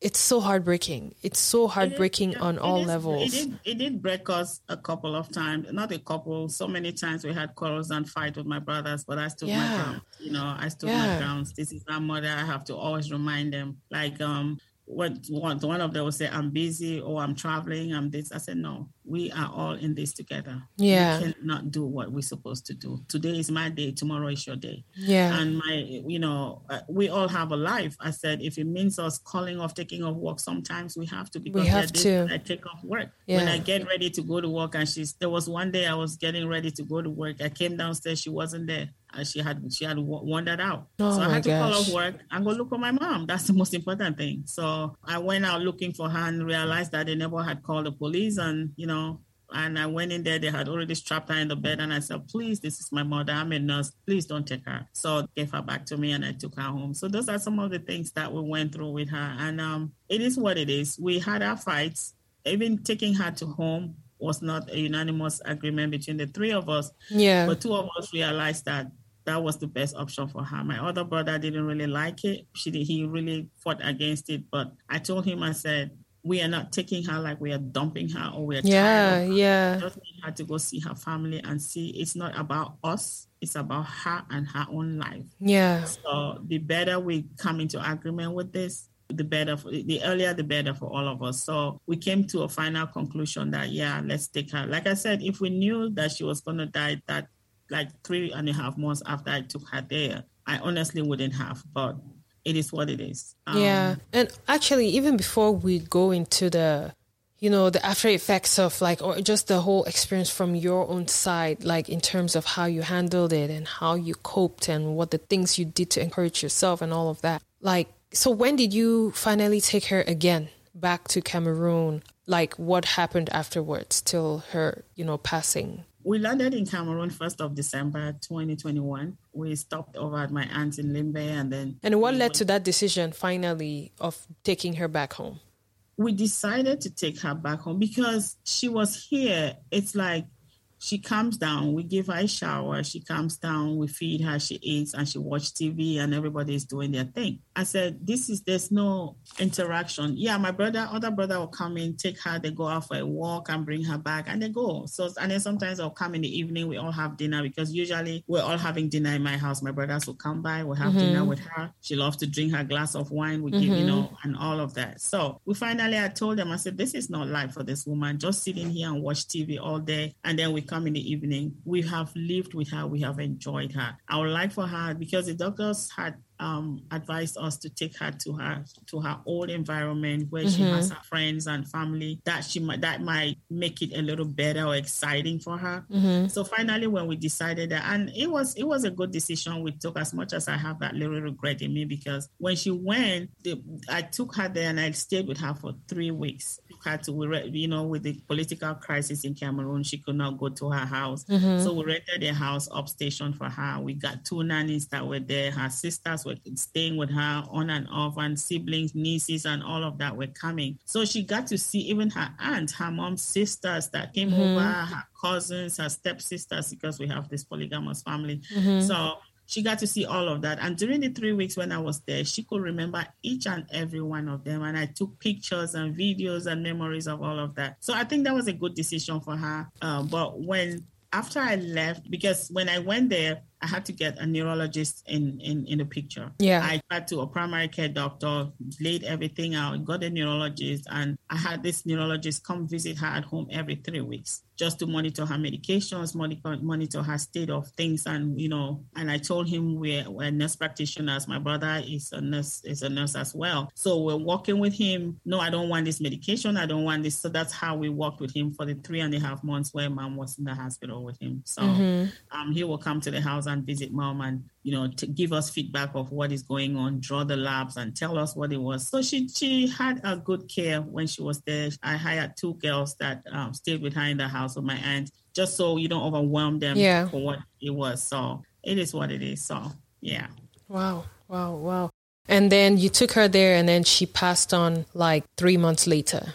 it's so heartbreaking. It's so heartbreaking it, on all levels. It did, it did break us a couple of times, not a couple. So many times we had quarrels and fight with my brothers, but I stood yeah. my ground. You know, I stood yeah. my grounds. This is my mother. I have to always remind them. Like um, what one, one of them will say, I'm busy or I'm traveling, I'm this. I said, no, we are all in this together. Yeah. We cannot do what we're supposed to do. Today is my day, tomorrow is your day. Yeah. And my, you know, uh, we all have a life. I said, if it means us calling off, taking off work, sometimes we have to because we have to. I take off work. Yeah. When I get ready to go to work and she's, there was one day I was getting ready to go to work. I came downstairs, she wasn't there. And she had she had wandered out. Oh so I had to gosh. call off work and go look for my mom. That's the most important thing. So I went out looking for her and realized that they never had called the police and you know and I went in there. They had already strapped her in the bed, and I said, "Please, this is my mother. I'm a nurse. Please don't take her." So gave her back to me, and I took her home. So those are some of the things that we went through with her, and um, it is what it is. We had our fights. Even taking her to home was not a unanimous agreement between the three of us. Yeah. But two of us realized that that was the best option for her. My other brother didn't really like it. She did, he really fought against it. But I told him, I said, we are not taking her like we are dumping her or we're yeah yeah. Just need her to go see her family and see. It's not about us. It's about her and her own life. Yeah. So the better we come into agreement with this the better for, the earlier the better for all of us. So we came to a final conclusion that yeah let's take her. Like i said if we knew that she was going to die that like three and a half months after i took her there i honestly wouldn't have but it is what it is. Um, yeah. And actually, even before we go into the, you know, the after effects of like, or just the whole experience from your own side, like in terms of how you handled it and how you coped and what the things you did to encourage yourself and all of that. Like, so when did you finally take her again back to Cameroon? Like, what happened afterwards till her, you know, passing? We landed in Cameroon 1st of December 2021. We stopped over at my aunt's in Limbe and then. And what we led to that decision finally of taking her back home? we decided to take her back home because she was here. It's like she comes down, we give her a shower, she comes down, we feed her, she eats, and she watch TV, and everybody is doing their thing. I said, "This is there's no interaction." Yeah, my brother, other brother will come in, take her, they go out for a walk, and bring her back, and they go. So, and then sometimes I'll come in the evening, we all have dinner because usually we're all having dinner in my house. My brothers will come by, we'll have dinner mm-hmm. with her. She loves to drink her glass of wine. We give, you mm-hmm. know, and all of that. So we finally, I told them, I said, this is not life for this woman. Just sitting here and watch TV all day, and then we come in the evening. We have lived with her. We have enjoyed her. I would like for her because the doctors had um, advised us to take her to her to her old environment where she has mm-hmm. her friends and family. That she might that might make it a little better or exciting for her. Mm-hmm. So finally, when we decided that, and it was it was a good decision we took. As much as I have that little regret in me because when she went, the, I took her there and I stayed with her for three weeks. Took her to we re- you know with the political crisis in Cameroon, she could not go to her house, mm-hmm. so we rented a house upstation for her. We got two nannies that were there. Her sisters staying with her on and off, and siblings, nieces, and all of that were coming. So she got to see even her aunt, her mom's sisters that came over, her cousins, her stepsisters, because we have this polygamous family. So she got to see all of that. And during the three weeks when I was there, she could remember each and every one of them. And I took pictures and videos and memories of all of that. So I think that was a good decision for her. Uh, but when after I left, because when I went there, I had to get a neurologist in, in, in the picture. Yeah. I got to a primary care doctor, laid everything out, got a neurologist, and I had this neurologist come visit her at home every three weeks just to monitor her medications, monitor, monitor her state of things, and you know. And I told him we're, we're nurse practitioners. My brother is a nurse, is a nurse as well. So we're working with him. No, I don't want this medication. I don't want this. So that's how we worked with him for the three and a half months where mom was in the hospital with him. So um, he will come to the house and visit mom and you know to give us feedback of what is going on draw the labs and tell us what it was. So she she had a good care when she was there. I hired two girls that um, stayed with her in the house with my aunt just so you don't overwhelm them Yeah. for what it was. So it is what it is. So yeah. Wow, wow, wow. And then you took her there, and then she passed on like three months later.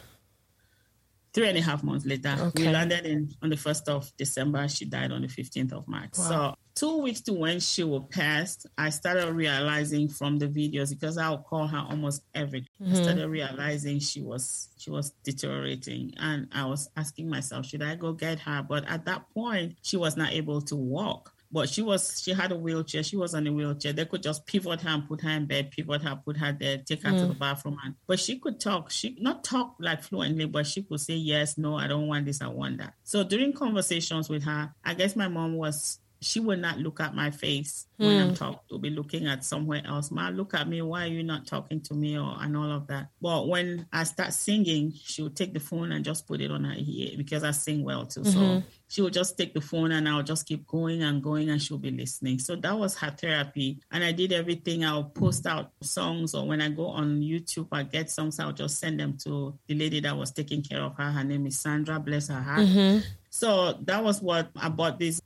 three and a half months later. Okay. we landed in on the 1st of december. She died on the 15th of march. So two weeks to when she will pass i started realizing from the videos because i'll call her almost every day i mm-hmm. started realizing she was she was deteriorating and i was asking myself should i go get her? But at that point she was not able to walk. But she was she had a wheelchair she was on a wheelchair. They could just pivot her and put her in bed pivot her put her there take her to the mm. bathroom and but she could talk. She not talk like fluently but she could say yes no i don't want this i want that. So during conversations with her i guess my mom was she would not look at my face when I'm hmm. talking. She'll be looking at somewhere else. Ma, look at me. Why are you not talking to me? Or and all of that. But when I start singing, she would take the phone and just put it on her ear because I sing well too. So mm-hmm. she would just take the phone and I'll just keep going and going and she'll be listening. So that was her therapy. And I did everything. I'll post out songs or when I go on YouTube, I get songs, I'll just send them to the lady that was taking care of her. Her name is Sandra, bless her heart. Mm-hmm. So that was what I bought this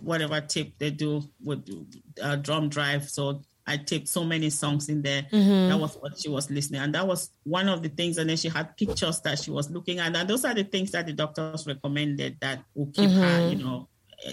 whatever tape they do with uh, drum drive. So I taped so many songs in there. That was what she was listening. And that was one of the things. And then she had pictures that she was looking at. And those are the things that the doctors recommended that will keep her, you know,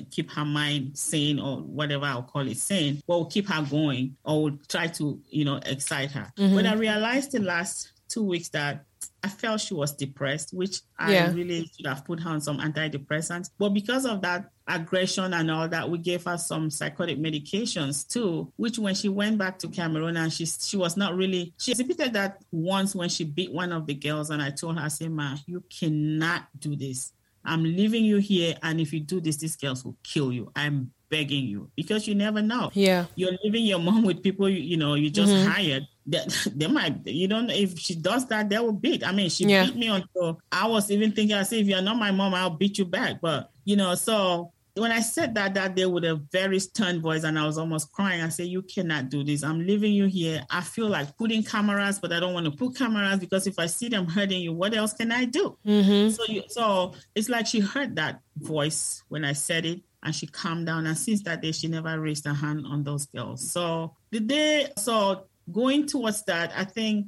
keep her mind sane or whatever I'll call it sane, but will keep her going or will try to, you know, excite her. Mm-hmm. But I realized the last two weeks that I felt she was depressed, which yeah. I really should have put her on some antidepressants. But because of that aggression and all that, we gave her some psychotic medications too, which when she went back to Cameroon and she she was not really she exhibited that once when she beat one of the girls and I told her, I said, Ma, you cannot do this. I'm leaving you here and if you do this, these girls will kill you. I'm begging you because you never know. Yeah. You're leaving your mom with people you, you know you just mm-hmm. hired that they might you don't know if she does that they will beat i mean she yeah. beat me until i was even thinking i said if you're not my mom i'll beat you back but you know so when I said that that day with a very stern voice and I was almost crying, I said, You cannot do this. I'm leaving you here. I feel like putting cameras, but I don't want to put cameras because if I see them hurting you, what else can I do? Mm-hmm. So you, so it's like she heard that voice when I said it and she calmed down. And since that day, she never raised her hand on those girls. So the day, so going towards that, I think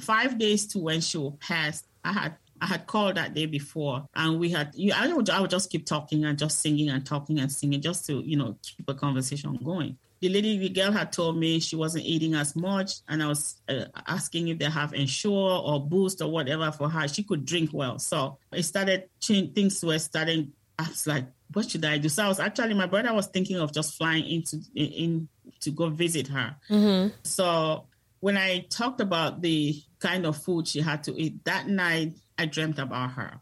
five days to when she will pass, I had I had called that day before, and we had. You, I would I would just keep talking and just singing and talking and singing just to you know keep a conversation going. The lady, the girl had told me she wasn't eating as much, and I was uh, asking if they have Ensure or Boost or whatever for her. She could drink well, so it started. Things were starting. I was like, what should I do? So I was actually my brother was thinking of just flying into in, in to go visit her. Mm-hmm. So when I talked about the kind of food she had to eat that night, I dreamt about her.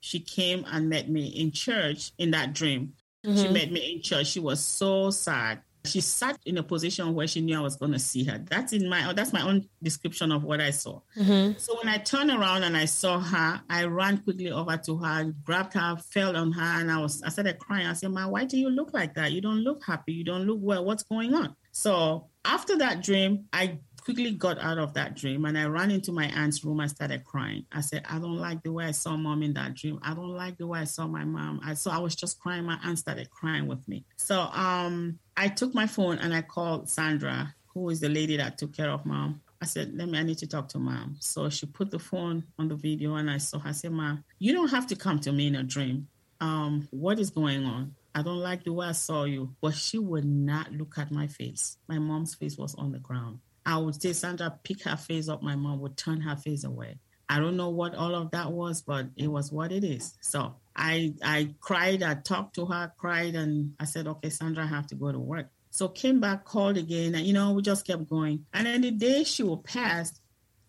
She came and met me in church in that dream. Mm-hmm. She met me in church. She was so sad. She sat in a position where she knew I was going to see her. That's in my that's my own description of what I saw. Mm-hmm. So when I turned around and I saw her, I ran quickly over to her, grabbed her, fell on her, and I was I started crying. I said, "Ma, why do you look like that? You don't look happy. You don't look well. What's going on?" So after that dream, I quickly got out of that dream and I ran into my aunt's room I started crying. I said, I don't like the way I saw mom in that dream. I don't like the way I saw my mom. I so I was just crying. My aunt started crying with me. So um I took my phone and I called Sandra, who is the lady that took care of mom. I said, let me, I need to talk to mom. So she put the phone on the video and I saw her I said, Mom, you don't have to come to me in a dream. Um, what is going on? I don't like the way I saw you. But she would not look at my face. My mom's face was on the ground. I would say Sandra pick her face up, my mom would turn her face away. I don't know what all of that was, but it was what it is. So I I cried, I talked to her, cried, and I said, okay, Sandra, I have to go to work. So came back, called again, and you know, we just kept going. And then the day she will pass,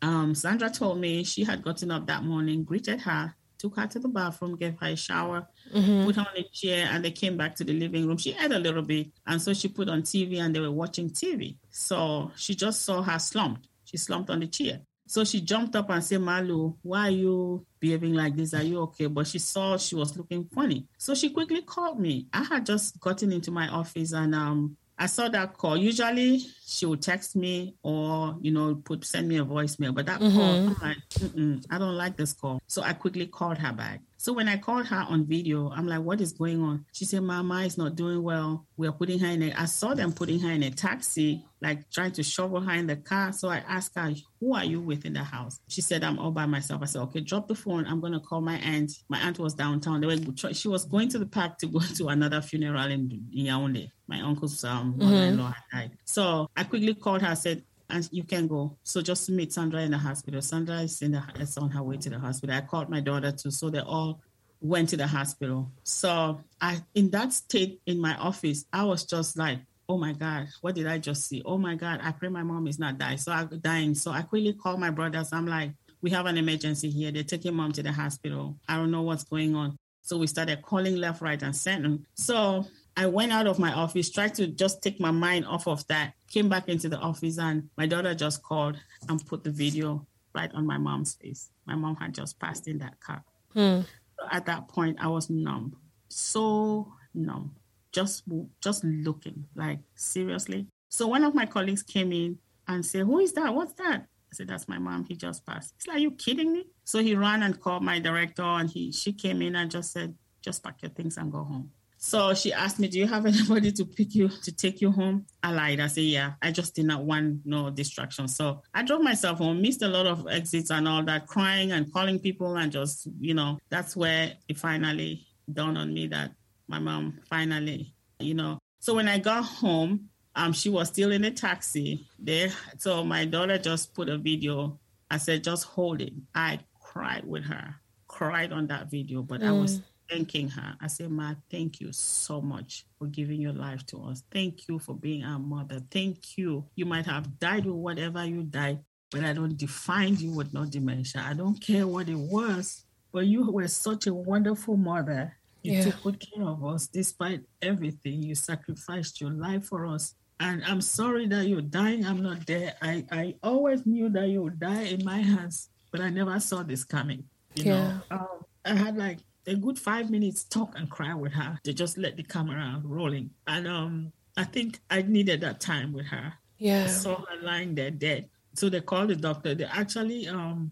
um, Sandra told me she had gotten up that morning, greeted her, took her to the bathroom, gave her a shower, mm-hmm. put her on a chair, and they came back to the living room. She ate a little bit, and so she put on TV, and they were watching TV. So she just saw her slumped. She slumped on the chair. So she jumped up and said, Malu, why are you behaving like this? Are you okay? But she saw she was looking funny. So she quickly called me. I had just gotten into my office and um, I saw that call. Usually she would text me or, you know, put send me a voicemail. But that mm-hmm. call, I'm like, I don't like this call. So I quickly called her back. So when I called her on video, I'm like, what is going on? She said, Mama is not doing well. We're putting her in a, I saw them putting her in a taxi, like trying to shovel her in the car. So I asked her, who are you with in the house? She said, I'm all by myself. I said, okay, drop the phone. I'm going to call my aunt. My aunt was downtown. They were, she was going to the park to go to another funeral in, in Yaoundé. My uncle's um, mother-in-law had died. So I quickly called her, said, and you can go. So just meet Sandra in the hospital. Sandra is in the is on her way to the hospital. I called my daughter too, so they all went to the hospital. So I in that state in my office, I was just like, oh my God, what did I just see? Oh my God, I pray my mom is not dying. So I dying. So I quickly called my brothers. I'm like, we have an emergency here. They're taking mom to the hospital. I don't know what's going on. So we started calling left, right, and center. So I went out of my office, tried to just take my mind off of that, came back into the office, and my daughter just called and put the video right on my mom's face. My mom had just passed in that car. Hmm. So at that point, I was numb, so numb, just just looking like seriously. So one of my colleagues came in and said, "Who is that? What's that?" I said, "That's my mom. He just passed." He's like, "Are you kidding me?" So he ran and called my director, and he she came in and just said, "Just pack your things and go home." So she asked me, Do you have anybody to pick you, to take you home? I lied. I said, Yeah, I just did not want no distraction. So I drove myself home, missed a lot of exits and all that, crying and calling people. And just, you know, that's where it finally dawned on me that my mom finally, you know. So when I got home, um, she was still in the taxi there. So my daughter just put a video. I said, just hold it. I cried with her, cried on that video, but mm. I was mm. Thanking her. I said, Ma, thank you so much for giving your life to us. Thank you for being our mother. Thank you. You might have died with whatever you died, but I don't define you with no dementia. I don't care what it was, but you were such a wonderful mother. You yeah. took good care of us despite everything. You sacrificed your life for us. And I'm sorry that you're dying. I'm not there. I, I always knew that you would die in my hands, but I never saw this coming. You yeah. know, um, I had like a good five minutes talk and cry with her. They just let the camera rolling. And um, I think I needed that time with her. Yeah. I saw her lying there dead. So they called the doctor. They actually um,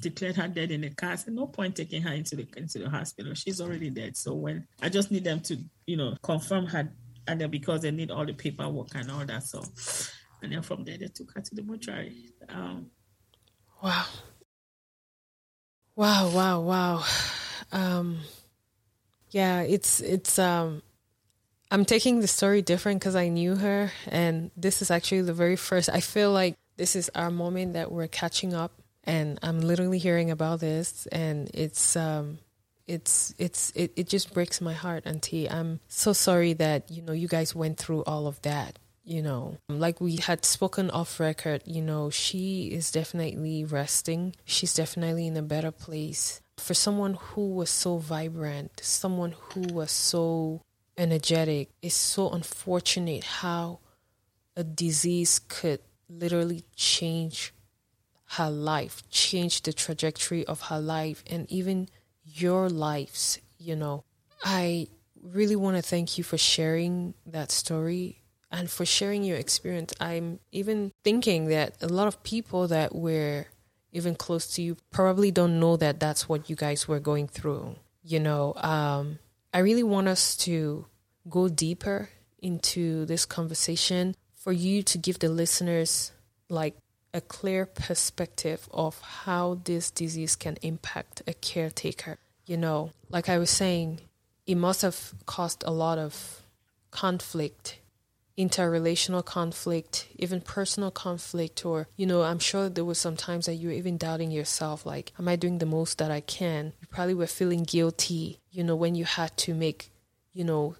declared her dead in the car. I said, no point taking her into the into the hospital. She's already dead. So when I just need them to, you know, confirm her and then because they need all the paperwork and all that. So and then from there they took her to the mortuary. Um, wow. Wow, wow, wow. Um, yeah, it's it's um I'm taking the story different because I knew her, and this is actually the very first. I feel like this is our moment that we're catching up and I'm literally hearing about this, and it's um, it's it's it, it just breaks my heart, Auntie. I'm so sorry that you know you guys went through all of that. You know, like we had spoken off record, you know, she is definitely resting. She's definitely in a better place. For someone who was so vibrant, someone who was so energetic, it's so unfortunate how a disease could literally change her life, change the trajectory of her life and even your lives, you know. I really want to thank you for sharing that story and for sharing your experience. I'm even thinking that a lot of people that were even close to you probably don't know that that's what you guys were going through. You know, um, I really want us to go deeper into this conversation for you to give the listeners like a clear perspective of how this disease can impact a caretaker. You know, like I was saying, it must have caused a lot of conflict, interrelational conflict, even personal conflict, or, you know, I'm sure there was some times that you were even doubting yourself, like, am I doing the most that I can? You probably were feeling guilty, you know, when you had to make, you know,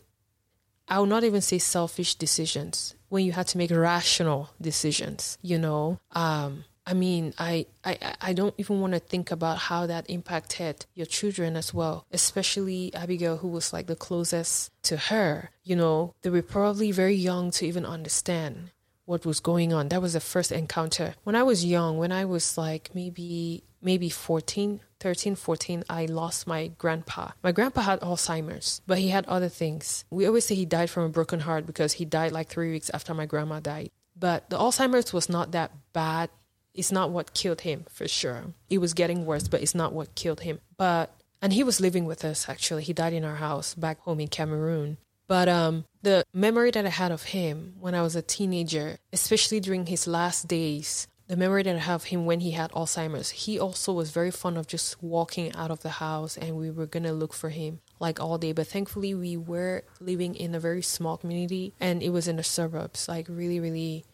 I will not even say selfish decisions when you had to make rational decisions, you know. Um, I mean, I, I, I don't even want to think about how that impacted your children as well, especially Abigail, who was like the closest to her. You know, they were probably very young to even understand what was going on. That was the first encounter. When I was young, when I was like maybe maybe 14, 13, 14, I lost my grandpa. My grandpa had Alzheimer's, but he had other things. We always say he died from a broken heart because he died like three weeks after my grandma died. But the Alzheimer's was not that bad. It's not what killed him for sure. It was getting worse, but it's not what killed him. But and he was living with us actually. He died in our house back home in Cameroon. But um, the memory that I had of him when I was a teenager, especially during his last days, the memory that I have of him when he had Alzheimer's, he also was very fond of just walking out of the house and we were gonna look for him like all day. But thankfully, we were living in a very small community and it was in the suburbs, like really, really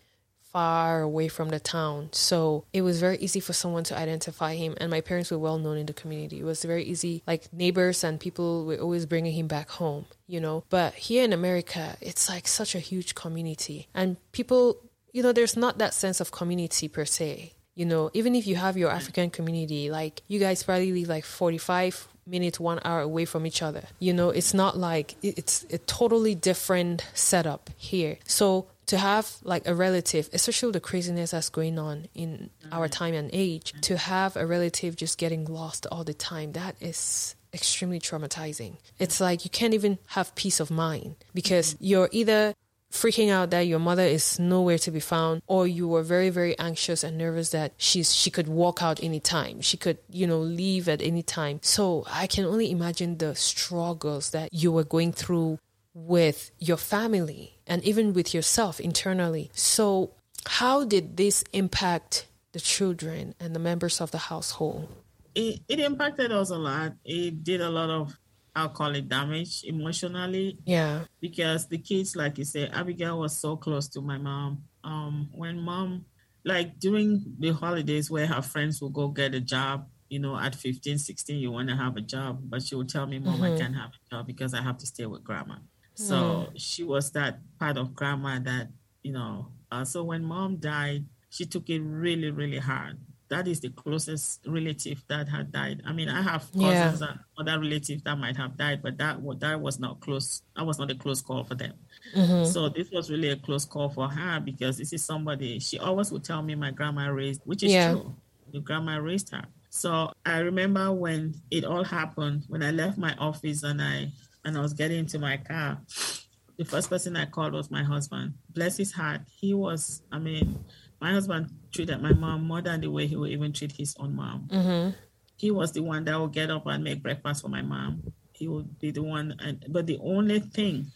far away from the town. So it was very easy for someone to identify him. And my parents were well known in the community. It was very easy. Like neighbors and people were always bringing him back home, you know. But here in America, it's like such a huge community. And people you know, there's not that sense of community per se. You know, even if you have your hmm. African community, like you guys probably live like 45 minutes, one hour away from each other. You know, it's not like it's a totally different setup here. So to have like a relative, especially the craziness that's going on in our mm. time and age, mm. to have a relative just getting lost all the time, that is extremely traumatizing. It's mm. like you can't even have peace of mind because mm-hmm. you're either freaking out that your mother is nowhere to be found or you were very very anxious and nervous that she's she could walk out anytime. She could you know leave at any time. So i can only imagine the struggles that you were going through with your family and even with yourself internally so how did this impact the children and the members of the household it, it impacted us a lot it did a lot of it damage emotionally. Yeah. Because the kids, like you said, Abigail was so close to my mom. Um, when mom, like during the holidays where her friends will go get a job, you know, at 15, 16, you want to have a job, but she would tell me, Mom, mm-hmm. I can't have a job because I have to stay with grandma. So mm. she was that part of grandma that, you know, uh, so when mom died, she took it really, really hard that is the closest relative that had died. I mean, I have cousins yeah. and other relatives that might have died, but that that was not close. That was not a close call for them. Mm-hmm. So this was really a close call for her because this is somebody she always would tell me my grandma raised, which is yeah. true. The grandma raised her. So I remember when it all happened, when I left my office and I and I was getting into my car, the first person I called was my husband. Bless his heart. He was, I mean, my husband treated my mom more than the way he would even treat his own mom. Mm-hmm. He was the one that would get up and make breakfast for my mom. He would be the one, and, but the only thing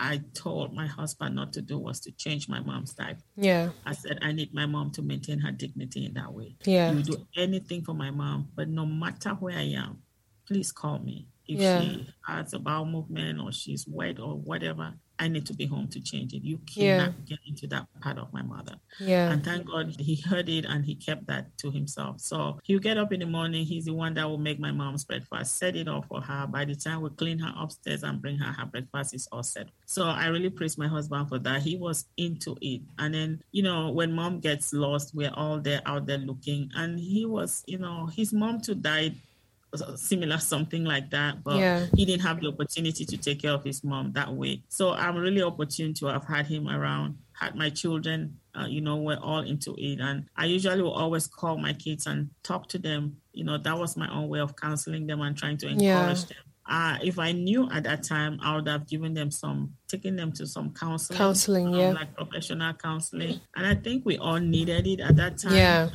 I told my husband not to do was to change my mom's diaper. Yeah. I said I need my mom to maintain her dignity in that way. Yeah. You do anything for my mom, but no matter where I am, please call me. If yeah. she has a bowel movement or she's wet or whatever, I need to be home to change it. You cannot yeah. get into that part of my mother. Yeah. And thank God he heard it and he kept that to himself. So he'll get up in the morning. He's the one that will make my mom's breakfast, set it off for her. By the time we clean her upstairs and bring her her breakfast, is all set. So I really praise my husband for that. He was into it. And then, you know, when mom gets lost, we're all there out there looking. And he was, you know, his mom too died similar something like that but yeah. he didn't have the opportunity to take care of his mom that way so i'm really opportune to have had him around had my children uh, you know we're all into it and i usually will always call my kids and talk to them you know that was my own way of counseling them and trying to encourage yeah. them uh, if I knew at that time, I would have given them some, taken them to some counseling, counseling, um, yeah, like professional counseling. And I think we all needed it at that time. Yeah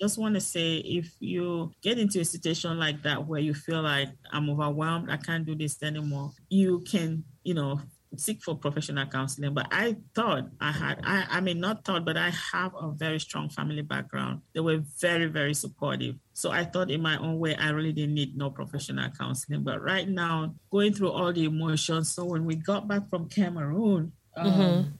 just want to say if you get into a situation like that where you feel like I'm overwhelmed, I can't do this anymore, you can, you know, seek for professional counseling. But I thought I had, I, I mean, not thought, but I have a very strong family background. They were very, very supportive. So I thought in my own way, I really didn't need no professional counseling. But right now, going through all the emotions. So when we got back from Cameroon, um, mm-hmm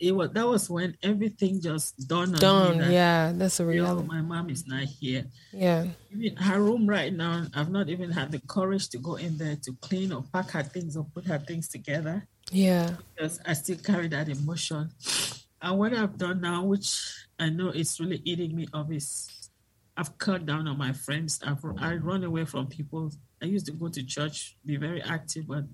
it was that was when everything just dawned on me. That, yeah, that's a reality. my mom is not here. Yeah. Even her room right now, I've not even had the courage to go in there to clean or pack her things or put her things together. Yeah. Because I still carry that emotion. And what I've done now, which I know it's really eating me up, is I've cut down on my friends. I've I run away from people. I used to go to church, be very active, but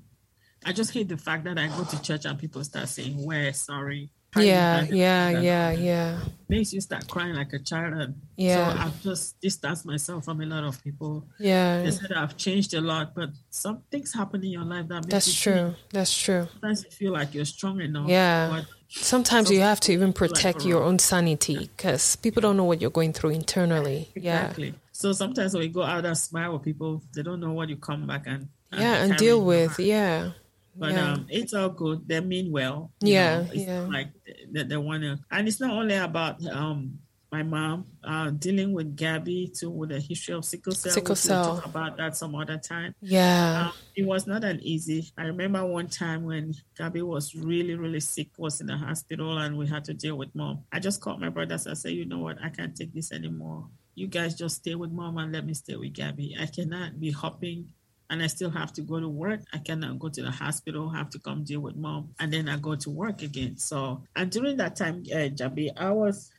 I just hate the fact that I go to church and people start saying, "Where sorry." Yeah, yeah, yeah, yeah. Makes you start crying like a child. And yeah. So I've just distanced myself from a lot of people. Yeah. They said I've changed a lot, but some things happen in your life that That's true. Feel, That's true. Sometimes you feel like you're strong enough. Yeah. Sometimes you have to even protect like your own sanity because people don't know what you're going through internally. Exactly. Yeah. So sometimes when you go out and smile with people, they don't know what you come back and, and yeah, and deal with. Yeah. But yeah. um, it's all good. They mean well. Yeah, know, yeah. Like they, they want to, and it's not only about um my mom uh, dealing with Gabby too with a history of sickle cell. Sickle cell. We'll talk about that some other time. Yeah. Um, it was not an easy. I remember one time when Gabby was really, really sick, was in the hospital, and we had to deal with mom. I just called my brothers. I said, you know what? I can't take this anymore. You guys just stay with mom and let me stay with Gabby. I cannot be hopping and I still have to go to work. I cannot go to the hospital, have to come deal with mom, and then I go to work again. So, and during that time, uh, Jabi, I was,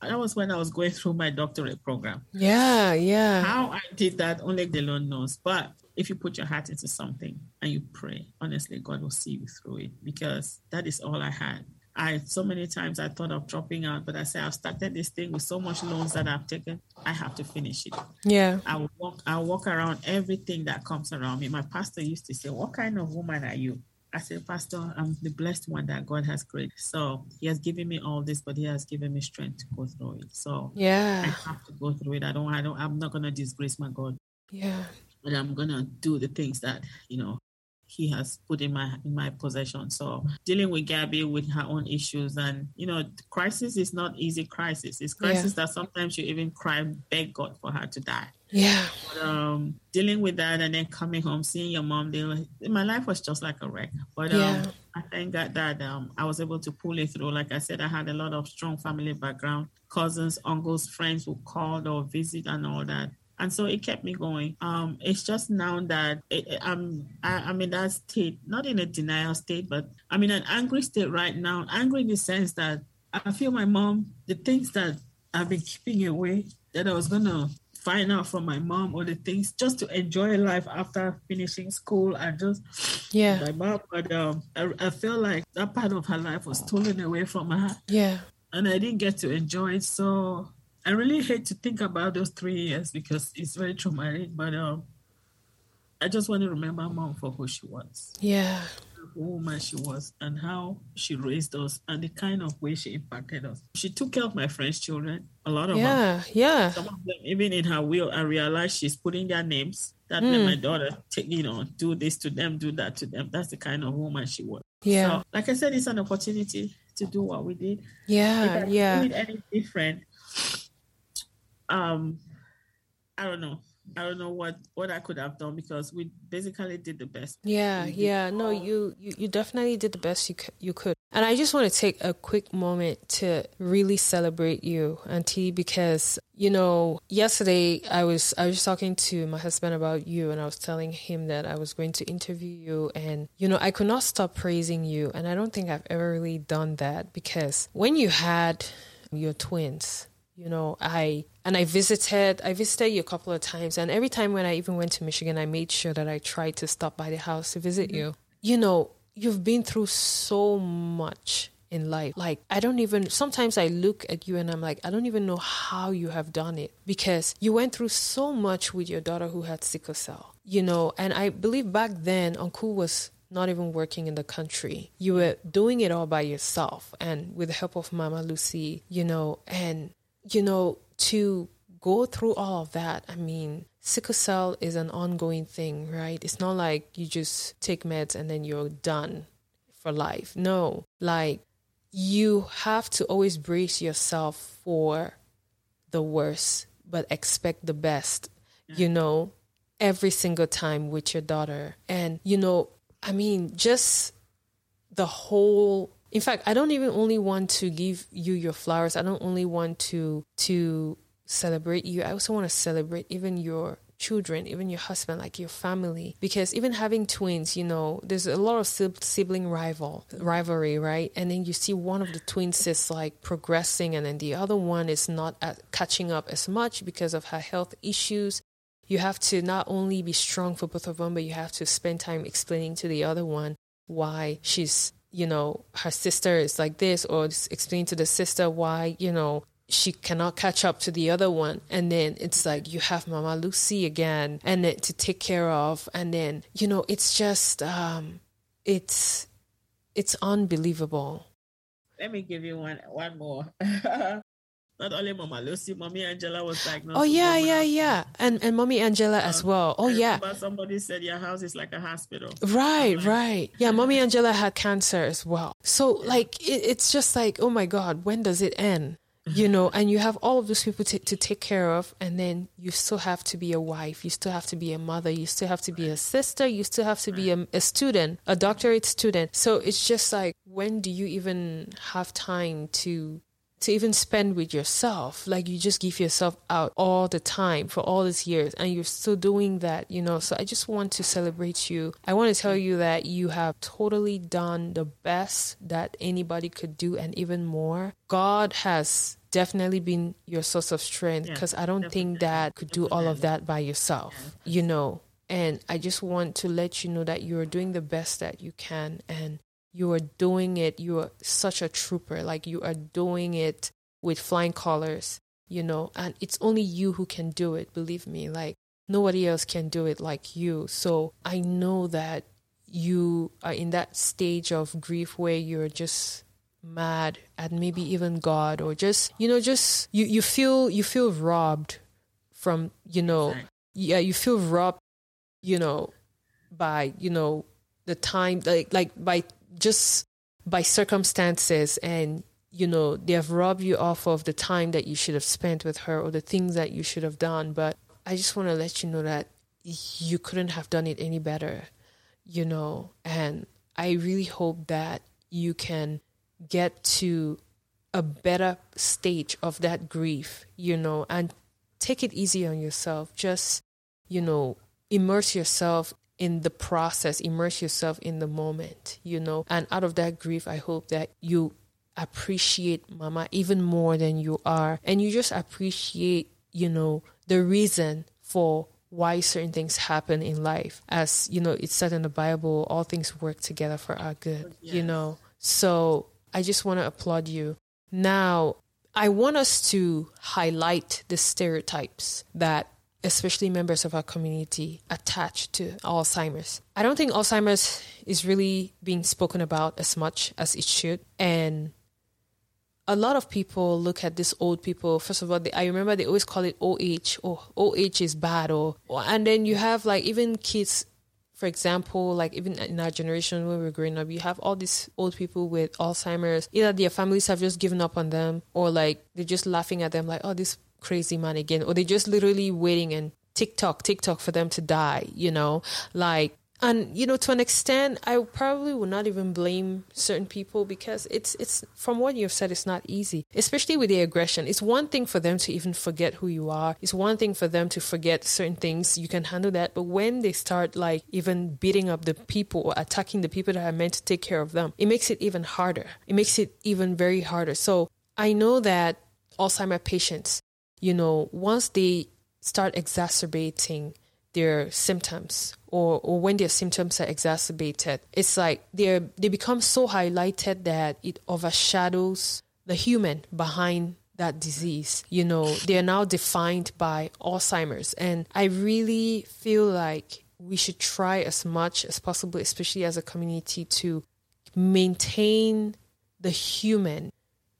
that was when I was going through my doctorate program. Yeah, yeah. How I did that, only the Lord knows. But if you put your heart into something and you pray, honestly, God will see you through it because that is all I had. I so many times I thought of dropping out, but I said I've started this thing with so much loans that I've taken. I have to finish it. Yeah. I will walk I walk around everything that comes around me. My pastor used to say, What kind of woman are you? I said, Pastor, I'm the blessed one that God has created. So He has given me all this, but He has given me strength to go through it. So yeah, I have to go through it. I don't I don't I'm not gonna disgrace my God. Yeah. But I'm gonna do the things that, you know, he has put in my in my possession. So dealing with Gabby with her own issues and you know, crisis is not easy crisis. It's crisis yeah. that sometimes you even cry, beg God for her to die. Yeah. But, um, dealing with that and then coming home, seeing your mom, my life was just like a wreck. But um, yeah. I thank God that um, I was able to pull it through. Like I said, I had a lot of strong family background, cousins, uncles, friends who called or visit and all that and so it kept me going. Um, it's just now that it, I'm I, I'm in that state, not in a denial state, but I'm in an angry state right now. Angry in the sense that I feel my mom, the things that I've been keeping away, that I was gonna find out from my mom, or the things just to enjoy life after finishing school and just yeah, my mom. But um, I, I feel like that part of her life was stolen away from her. Yeah, and I didn't get to enjoy it. So I really hate to think about those three years because it's very traumatic, but um, I just want to remember mom for who she was. Yeah. The woman she was and how she raised us and the kind of way she impacted us. She took care of my friends' children, a lot of yeah, them. Yeah, Some of them, even in her will, I realized she's putting their names. That mm. my daughter, take, you know, do this to them, do that to them. That's the kind of woman she was. Yeah. So, like I said, it's an opportunity to do what we did. Yeah, yeah. Any different, um, I don't know. I don't know what what I could have done because we basically did the best. Yeah, yeah. No, you, you you definitely did the best you you could. And I just want to take a quick moment to really celebrate you, Auntie, because you know, yesterday I was I was talking to my husband about you, and I was telling him that I was going to interview you, and you know, I could not stop praising you, and I don't think I've ever really done that because when you had your twins you know i and i visited i visited you a couple of times. And every time when i even went to michigan i made sure that i tried to stop by the house to visit mm-hmm. you. You know you've been through so much in life. Like i don't even sometimes i look at you and i'm like i don't even know how you have done it. Because you went through so much with your daughter who had sickle cell you know? And i believe back then uncle was not even working in the country. You were doing it all by yourself and with the help of Mama Lucy, you know, and you know, to go through all of that, I mean, sickle cell is an ongoing thing, right? It's not like you just take meds and then you're done for life. No, like you have to always brace yourself for the worst, but expect the best, you know, every single time with your daughter. And, you know, I mean, just the whole in fact, I don't even only want to give you your flowers. I don't only want to to celebrate you. I also want to celebrate even your children, even your husband, like your family. Because even having twins, you know, there's a lot of sibling rival rivalry, right? And then you see one of the twins is like progressing, and then the other one is not catching up as much because of her health issues. You have to not only be strong for both of them, but you have to spend time explaining to the other one why she's you know, her sister is like this, or explain to the sister why, you know, she cannot catch up to the other one. And then it's like you have Mama Lucy again and to take care of. And then, you know, it's just, um, it's, it's unbelievable. Let me give you one, one more. not only Mama Lucy, Mommy Angela was diagnosed. Oh yeah, yeah, yeah, and and Mommy Angela as um, well. Oh yeah. Somebody said your house is like a hospital. Right, like, right. Yeah, Mommy Angela had cancer as well. So like it, it's just like oh my God, when does it end? You know, and you have all of those people to, to take care of, and then you still have to be a wife, you still have to be a mother, you still have to be a sister, you still have to be a, a student, a doctorate student. So it's just like, when do you even have time to to even spend with yourself. Like you just give yourself out all the time for all these years and you're still doing that, you know. So I just want to celebrate you. I want to tell you that you have totally done the best that anybody could do and even more. God has definitely been your source of strength because yeah, I don't definitely. think that could do all of that by yourself, yeah. you know. And I just want to let you know that you're doing the best that you can and you are doing it. You are such a trooper. Like you are doing it with flying colors, you know, and it's only you who can do it. Believe me, like nobody else can do it like you. So I know that you are in that stage of grief where you're just mad at maybe even God or just, you know, just you, you feel, you feel robbed from, you know, yeah, you feel robbed, you know, by, you know, the time like like by just by circumstances and you know they have robbed you off of the time that you should have spent with her or the things that you should have done. But i just want to let you know that you couldn't have done it any better you know. And i really hope that you can get to a better stage of that grief you know and take it easy on yourself. Just you know immerse yourself in the process, immerse yourself in the moment, you know. And out of that grief, I hope that you appreciate mama even more than you are. And you just appreciate, you know, the reason for why certain things happen in life. As, you know, it's said in the Bible, all things work together for our good, yes. you know. So I just want to applaud you. Now, I want us to highlight the stereotypes that especially members of our community attached to Alzheimer's. I don't think Alzheimer's is really being spoken about as much as it should. And a lot of people look at these old people. First of all, they, I remember they always call it OH, or oh, is bad, or, or and then you have like even kids for example, like even in our generation when we were growing up, you have all these old people with Alzheimer's. Either their families have just given up on them, or like they're just laughing at them, like, "Oh, this crazy man again, or they're just literally waiting and tick-tock, tick-tock for them to die, you know, like and you know to an extent i probably would not even blame certain people because it's it's from what you've said it's not easy especially with the aggression. It's one thing for them to even forget who you are. It's one thing for them to forget certain things. You can handle that. But when they start like even beating up the people or attacking the people that are meant to take care of them it makes it even harder. It makes it even very harder. So i know that alzheimer patients you know, once they start exacerbating their symptoms or, or when their symptoms are exacerbated, it's like they're they become so highlighted that it overshadows the human behind that disease. You know, they are now defined by Alzheimer's. And I really feel like we should try as much as possible, especially as a community, to maintain the human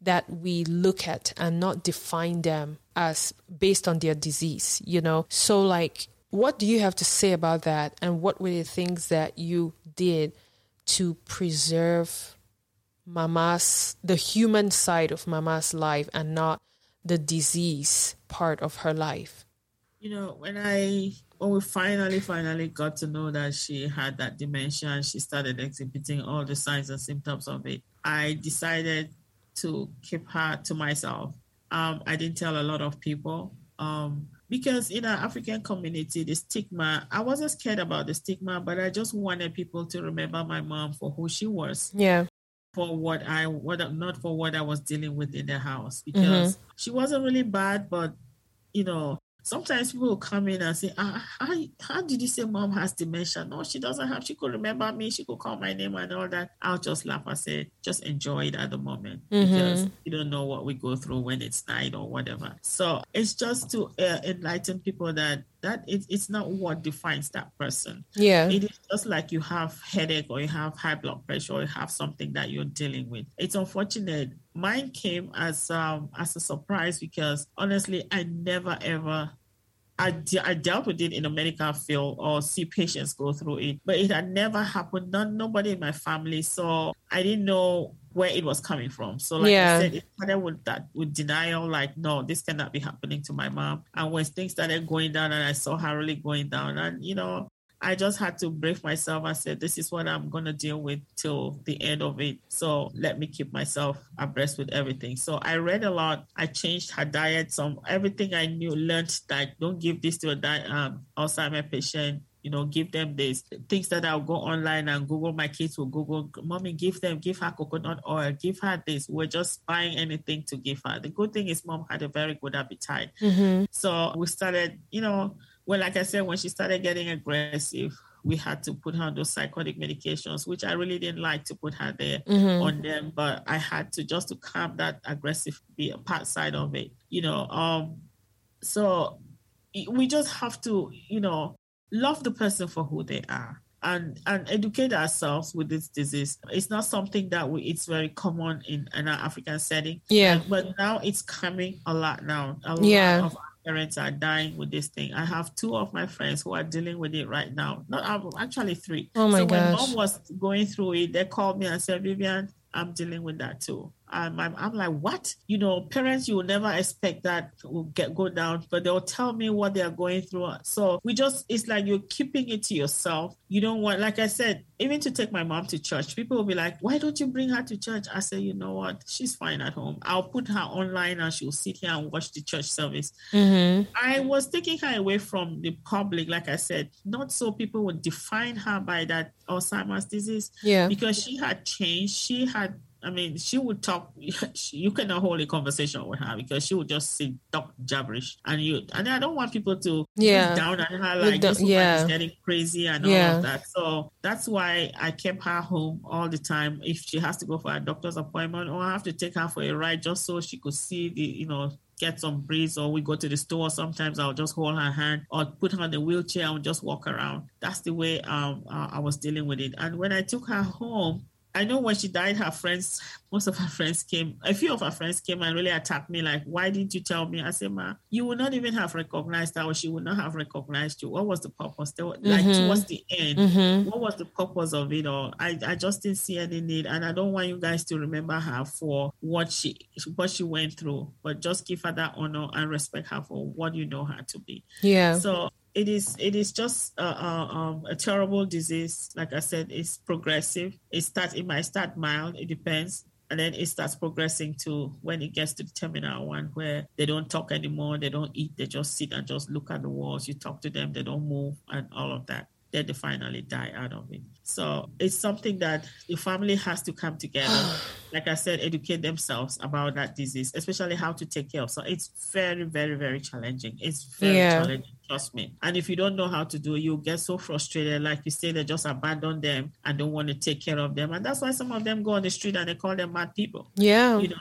that we look at and not define them as based on their disease, you know? So, like, what do you have to say about that? And what were the things that you did to preserve Mama's, the human side of Mama's life and not the disease part of her life? You know, when I when we finally finally got to know that she had that dementia and she started exhibiting all the signs and symptoms of it, I decided to keep her to myself um, I didn't tell a lot of people um, because in our African community, the stigma, I wasn't scared about the stigma, but I just wanted people to remember my mom for who she was. Yeah. For what I, what not for what I was dealing with in the house, because mm-hmm. she wasn't really bad, but you know, sometimes people will come in and say, ah, how, how did you say mom has dementia? No, she doesn't have. She could remember me. She could call my name and all that. I'll just laugh and say, just enjoy it at the moment mm-hmm. because you don't know what we go through when it's night or whatever. So it's just to uh, enlighten people that that it, it's not what defines that person. Yeah. It is just like you have headache or you have high blood pressure or you have something that you're dealing with. It's unfortunate Mine came as um as a surprise because honestly, I never ever I, de- I dealt with it in a medical field or see patients go through it, but it had never happened. None, nobody in my family, so I didn't know where it was coming from. So, like yeah. I said, it started with that with denial, like no, this cannot be happening to my mom. And when things started going down, and I saw her really going down, and you know, I just had to brave myself. I said, this is what I'm going to deal with till the end of it. So let me keep myself abreast with everything. So I read a lot. I changed her diet. Some everything I knew, learned that don't give this to a di- um, Alzheimer patient. You know, give them this things that I'll go online and Google. My kids will Google, mommy, give them, give her coconut oil, give her this. We're just buying anything to give her. The good thing is, mom had a very good appetite. Mm-hmm. So we started, you know, well, like I said, when she started getting aggressive, we had to put her on those psychotic medications, which I really didn't like to put her there mm-hmm. on them, but I had to just to calm that aggressive part side of it, you know. Um, so we just have to, you know, love the person for who they are and and educate ourselves with this disease. It's not something that we it's very common in, in our African setting. Yeah. but now it's coming a lot now. A yeah. of parents are dying with this thing. I have two of my friends who are dealing with it right now. Not um, actually three. Oh my so gosh. when mom was going through it, they called me and said, Vivian, I'm dealing with that too. I'm, I'm, I'm, like, what? You know, parents, you will never expect that will get go down, but they'll tell me what they are going through. So we just, it's like you're keeping it to yourself. You don't want, like I said, even to take my mom to church, people will be like, why don't you bring her to church? I say, you know what? She's fine at home. I'll put her online and she'll sit here and watch the church service. Mm-hmm. I was taking her away from the public, like I said, not so people would define her by that Alzheimer's disease. Yeah. Because she had changed. She had I mean, she would talk. You cannot hold a conversation with her because she would just say talk gibberish, and you. And I don't want people to yeah down on her like this woman yeah. is getting crazy and Yeah. all of that. So that's why I kept her home all the time. If she has to go for a doctor's appointment, or I have to take her for a ride just so she could see the, you know, get some breeze or we go to the store sometimes i'll just hold her hand or put her in the wheelchair and just walk around that's the way um, i was dealing with it and when i took her home I know when she died, her friends, most of her friends came, a few of her friends came and really attacked me, like, why didn't you tell me? I said, Ma, you would not even have recognized her, or she would not have recognized you. What was the purpose? Were, Like, Mhm. towards the end, Mm-hmm. what was the purpose of it all? I, I just didn't see any need, and I don't want you guys to remember her for what she what she went through, but just give her that honor and respect her for what you know her to be. Yeah. So it is it is just um, a terrible disease. Like I said, it's progressive. It starts it might start mild. It depends. And then it starts progressing to when it gets to the terminal one where they don't talk anymore, they don't eat, they just sit and just look at the walls. You talk to them, they don't move, and all of that. Then they finally die out of it. So it's something that the family has to come together. like I said, educate themselves about that disease, especially how to take care of. So it's very, very, very challenging. It's very Yeah. challenging. Trust me. And if you don't know how to do it, you get so frustrated. Like you say, they just abandon them and don't want to take care of them. And that's why some of them go on the street and they call them mad people. Yeah. You know.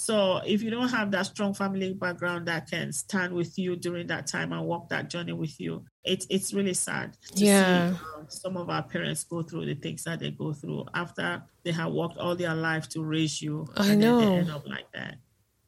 So if you don't have that strong family background that can stand with you during that time and walk that journey with you, it's it's really sad to Yeah. see um, some of our parents go through the things that they go through after they have worked all their life to raise you. I and then know. they end up like that.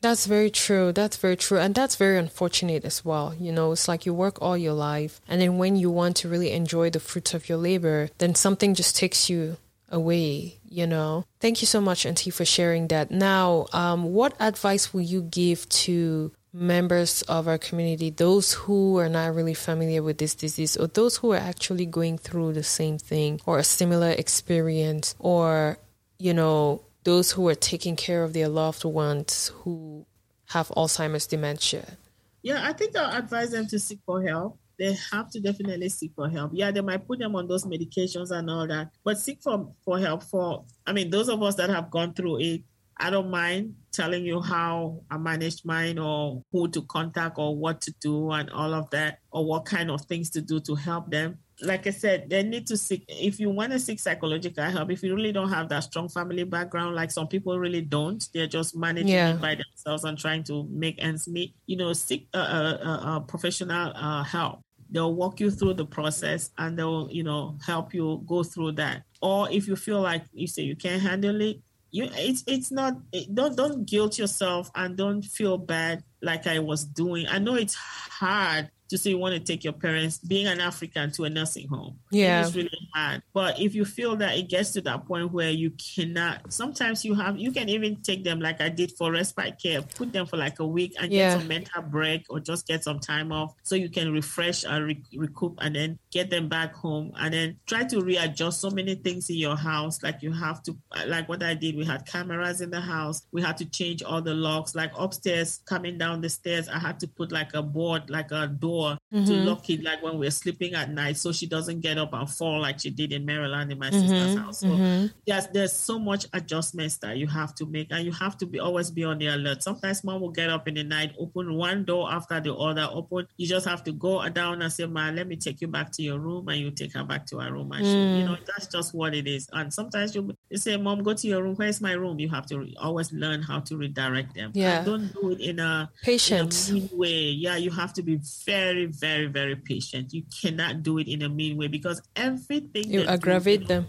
That's very true. That's very true. And that's very unfortunate as well. You know, it's like you work all your life, and then when you want to really enjoy the fruits of your labor, then something just takes you away, you know. Thank you so much, Auntie, for sharing that. Now, um, what advice will you give to members of our community, those who are not really familiar with this disease, or those who are actually going through the same thing or a similar experience, or, you know, those who are taking care of their loved ones who have Alzheimer's dementia? Yeah, I think I'll advise them to seek for help. They have to definitely seek for help. Yeah, they might put them on those medications and all that, but seek for, for help for, I mean, those of us that have gone through it, I don't mind telling you how I managed mine or who to contact or what to do and all of that, or what kind of things to do to help them. Like I said, they need to seek, if you want to seek psychological help, if you really don't have that strong family background, like some people really don't, they're just managing Yeah. it by themselves and trying to make ends meet, you know, seek uh, uh, uh, professional uh, help. They'll walk you through the process and they'll, you know, help you go through that. Or if you feel like you say you can't handle it, you it's it's not it, don't don't guilt yourself and don't feel bad like I was doing. I know it's hard to say you want to take your parents being an African to a nursing home. Yeah. It's really hard. But if you feel that it gets to that point where you cannot sometimes you have you can even take them like I did for respite care, put them for like a week and Yeah. get some mental break or just get some time off so you can refresh and re- recoup and then get them back home and then try to readjust so many things in your house. Like you have to like what I did we had cameras in the house. We had to change all the locks. Like upstairs coming down the stairs I had to put like a board like a door to mm-hmm. lock it like when we're sleeping at night so she doesn't get up and fall like she did in Maryland in my mm-hmm. sister's house. So mm-hmm. there's there's so much adjustments that you have to make and you have to be always be on the alert. Sometimes mom will get up in the night open one door after the other open you just have to go down and say ma let me take you back to your room and you take her back to her room and she, you hmm. know that's just what it is and sometimes you, you say mom go to your room where's my room you have to re- always learn how to redirect them Yeah. and don't do it in a patient in a way. Yeah, you have to be very, very, very patient. You cannot do it in a mean way because everything You do, aggravate them.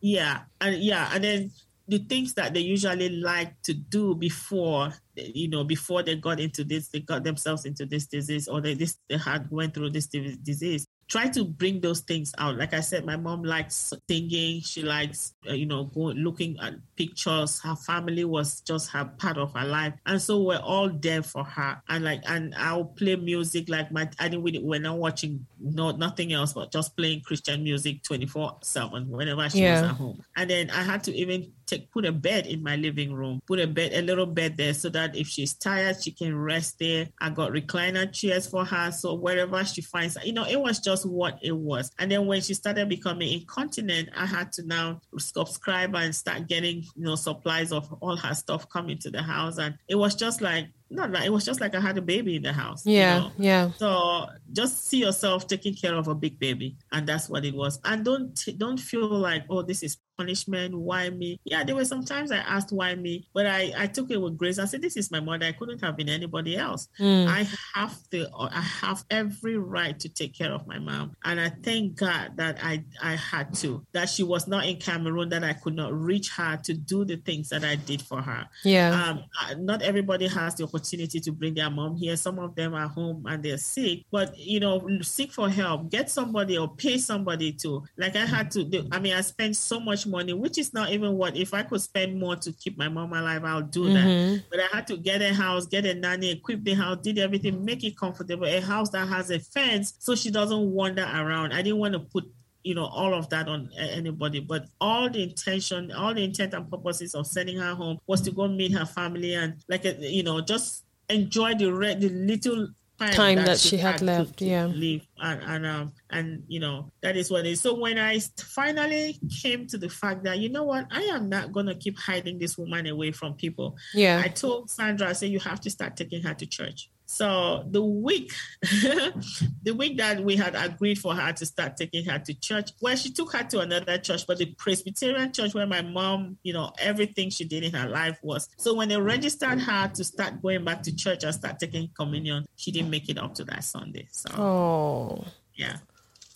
Yeah, and yeah, and then the things that they usually like to do before you know before they got into this they got themselves into this disease or they this they had went through this disease try to bring those things out. Like I said, my mom likes singing. She likes, uh, you know, going looking at pictures. Her family was just her part of her life, and so we're all there for her. And like, and I'll play music like my. I didn't. We're not watching no nothing else but just playing Christian music twenty four seven whenever she yeah. was at home. And then I had to even take put a bed in my living room, put a bed, a little bed there, so that if she's tired, she can rest there. I got recliner chairs for her, so wherever she finds, you know, it was just what it was. And then when she started becoming incontinent, I had to now subscribe and start getting, you know, supplies of all her stuff coming to the house, and it was just like not like it was just like I had a baby in the house. Yeah, you know? yeah. So just see yourself taking care of a big baby, and that's what it was. And don't don't feel like oh this is punishment. Why me? Yeah, there were sometimes I asked why me, but I I took it with grace. I said this is my mother. I couldn't have been anybody else. Mm. I have the I have every right to take care of my mom, and I thank God that I I had to. That she was not in Cameroon. That I could not reach her to do the things that I did for her. Yeah. Um, not everybody has the opportunity to bring their mom here. Some of them are home and they're sick, but you know, seek for help. Get somebody or pay somebody to. Like I had to do. I mean, I spent so much money, which is not even what. If I could spend more to keep my mom alive, I'll do mm-hmm. that. But I had to get a house, get a nanny, equip the house, did everything, make it comfortable. A house that has a fence so she doesn't wander around. I didn't want to put you know all of that on anybody but all the intention all the intent and purposes of sending her home was to go meet her family and like you know just enjoy the re- the little time, time that, that, she, had, had left to, to yeah. leave and and um and you know that is what it is. So when i finally came to the fact that you know what i am not gonna keep hiding this woman away from people. Yeah. I told sandra i said you have to start taking her to church so the week, the week that we had agreed for her to start taking her to church, well, she took her to another church, but the Presbyterian church where my mom, you know, everything she did in her life was. So when they registered her to start going back to church and start taking communion, she didn't make it up to that Sunday. So, oh, yeah.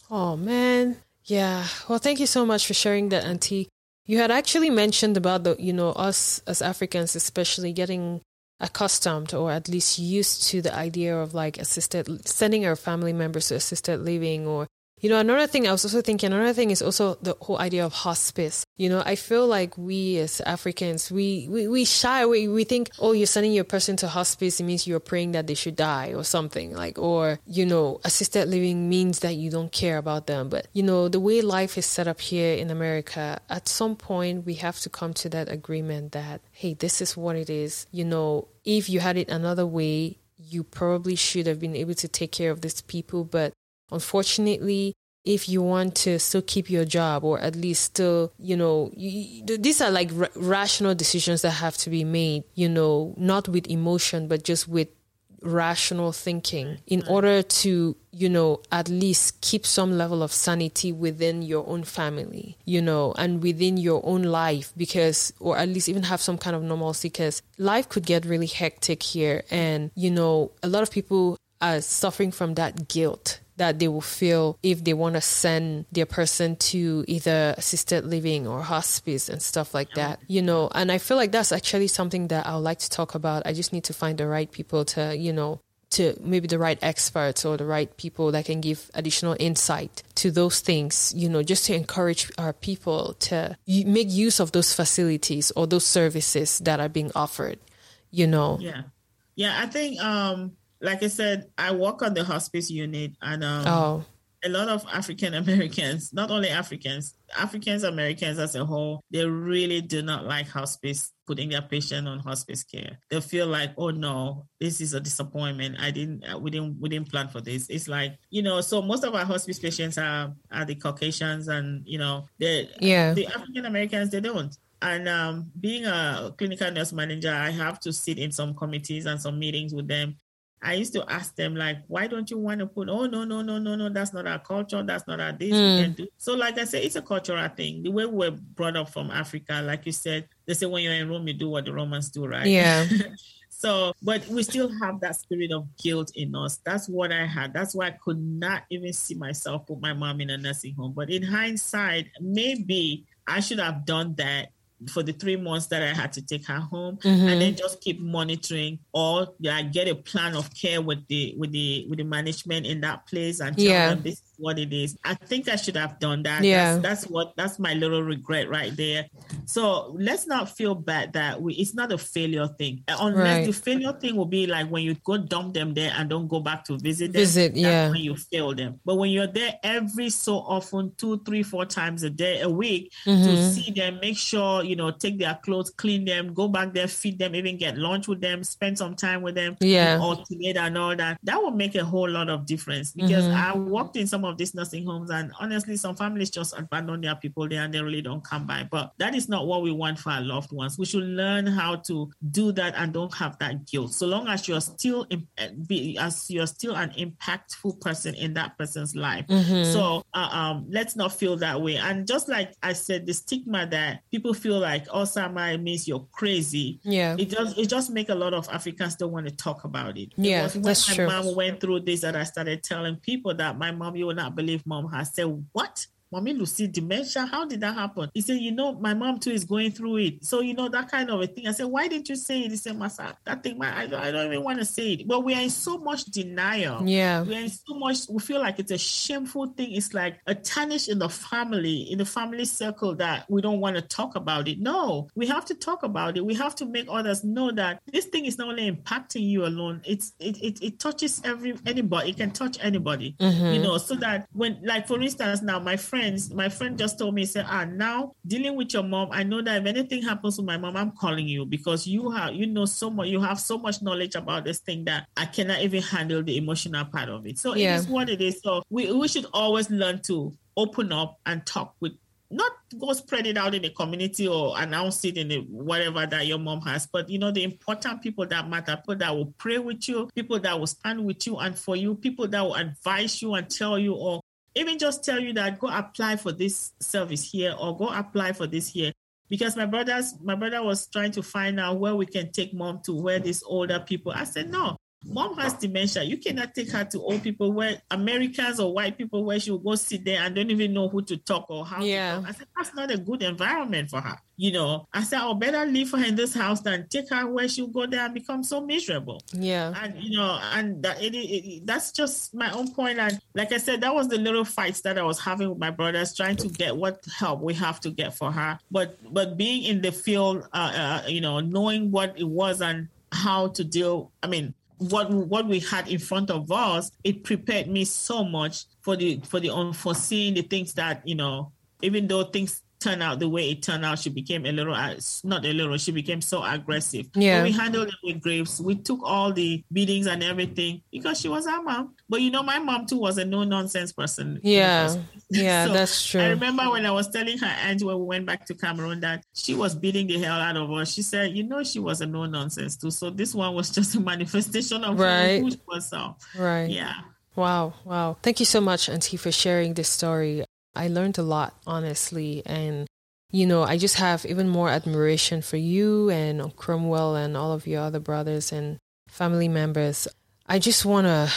Oh man, yeah. Well, thank you so much for sharing that, Auntie. You had actually mentioned about the, you know, us as Africans, especially getting accustomed or at least used to the idea of like assisted sending our family members to assisted living or you know, another thing I was also thinking, another thing is also the whole idea of hospice. You know, I feel like we as Africans, we, we, we shy away. We think, oh, you're sending your person to hospice. It means you're praying that they should die or something like, or, you know, assisted living means that you don't care about them. But, you know, the way life is set up here in America, at some point we have to come to that agreement that, hey, this is what it is. You know, if you had it another way, you probably should have been able to take care of these people, but Unfortunately, if you want to still keep your job or at least still, you know, you, these are like r- rational decisions that have to be made, you know, not with emotion, but just with rational thinking. In order to, you know, at least keep some level of sanity within your own family, you know, and within your own life because, or at least even have some kind of normalcy because life could get really hectic here. And, you know, a lot of people are suffering from that guilt that they will feel if they want to send their person to either assisted living or hospice and stuff like that, you know. And I feel like that's actually something that I would like to talk about. I just need to find the right people to, you know, to maybe the right experts or the right people that can give additional insight to those things, you know, just to encourage our people to make use of those facilities or those services that are being offered, you know. Yeah. Yeah, I think um like I said, I work on the hospice unit, and um, oh. a lot of African Americans, not only Africans, Africans Americans as a whole, they really do not like hospice putting their patient on hospice care. They feel like, oh no, this is a disappointment. I didn't, uh, we didn't, we didn't plan for this. It's like, you know, so most of our hospice patients are are the Caucasians, and you know, the yeah, the African Americans they don't. And um, being a clinical nurse manager, I have to sit in some committees and some meetings with them I used to ask them like, why don't you want to put? Oh no no no no no, that's not our culture. That's not our this. Mm. We can do. So like I said, it's a cultural thing. The way we are brought up from Africa, like you said, they say when you're in Rome, you do what the Romans do, right? Yeah. so, but we still have that spirit of guilt in us. That's what I had. That's why I could not even see myself put my mom in a nursing home. But in hindsight, maybe I should have done that for the three months that I had to take her home, mm-hmm. and then just keep monitoring or yeah, get a plan of care with the with the with the management in that place and tell yeah. them this is what it is. I think I should have done that. Yeah, that's, that's what that's my little regret right there. So let's not feel bad that we it's not a failure thing. Unless right. the failure thing will be like when you go dump them there and don't go back to visit them. Visit, yeah. When you fail them, but when you're there every so often, two, three, four times a day, a week, mm-hmm. to see them, make sure you know, take their clothes, clean them, go back there, feed them, even get lunch with them, spend some time with them, yeah, all together and all that. That will make a whole lot of difference because mm-hmm. I worked in some of these nursing homes, and honestly, some families just abandon their people there and they really don't come by. But that is not what we want for our loved ones. We should learn how to do that and don't have that guilt. So long as you're still be as you're still an impactful person in that person's life. Mm-hmm. So uh, um, let's not feel that way. And just like I said, the stigma that people feel like Alzheimer means you're crazy. Yeah, it just it just make a lot of Africans don't want to talk about it. Yeah, because when that's my true. mom went through this, that I started telling people that my mom, you will not believe, mom has said what Mommy Lucy, dementia, how did that happen? He said, you know, my mom too is going through it. So, you know, that kind of a thing. I said, why didn't you say it? He said, Masa, that thing, I, I don't even want to say it. But we are in so much denial. Yeah. We are in so much, we feel like it's a shameful thing. It's like a tarnish in the family, in the family circle that we don't want to talk about it. No, we have to talk about it. We have to make others know that this thing is not only impacting you alone, it's it, it, it touches every anybody. It can touch anybody, mm-hmm. you know, so that when, like, for instance, now my friend friends, my friend just told me, said, ah, now dealing with your mom, I know that if anything happens to my mom, I'm calling you because you have, you know, so much, you have so much knowledge about this thing that I cannot even handle the emotional part of it. So yeah. it is what it is. So we, we should always learn to open up and talk with not go spread it out in the community or announce it in the whatever that your mom has, but you know, the important people that matter, people that will pray with you, people that will stand with you and for you, people that will advise you and tell you, or even just tell you that go apply for this service here or go apply for this here. Because my brothers my brother was trying to find out where we can take mom to where these older people i said no Mom has dementia. You cannot take her to old people where Americans or white people where she will go sit there and don't even know who to talk or how yeah. I said, that's not a good environment for her. You know, I said, I'll better leave her in this house than take her where she'll go there and become so miserable. Yeah. And, you know, and that, it, it, that's just my own point. And like I said, that was the little fights that I was having with my brothers, trying to get what help we have to get for her. But, but being in the field, uh, uh, you know, knowing what it was and how to deal, I mean, what what we had in front of us, it prepared me so much for the for the unforeseen, the things that you know, even though things turn out the way it turned out, she became a little, uh, not a little, she became so aggressive. Yeah. we handled it with grace. We took all the beatings and everything because she was our mom. But you know, my mom too was a no nonsense person. Yeah. Yeah, so that's true. I remember when I was telling her aunt when we went back to Cameroon that she was beating the hell out of us. She said, you know, she was a no nonsense too. So this one was just a manifestation of right. who she was. So, right. Yeah. Wow. Wow. Thank you so much, Auntie, for sharing this story. I learned a lot, honestly. And, you know, I just have even more admiration for you and Cromwell and all of your other brothers and family members. I just want to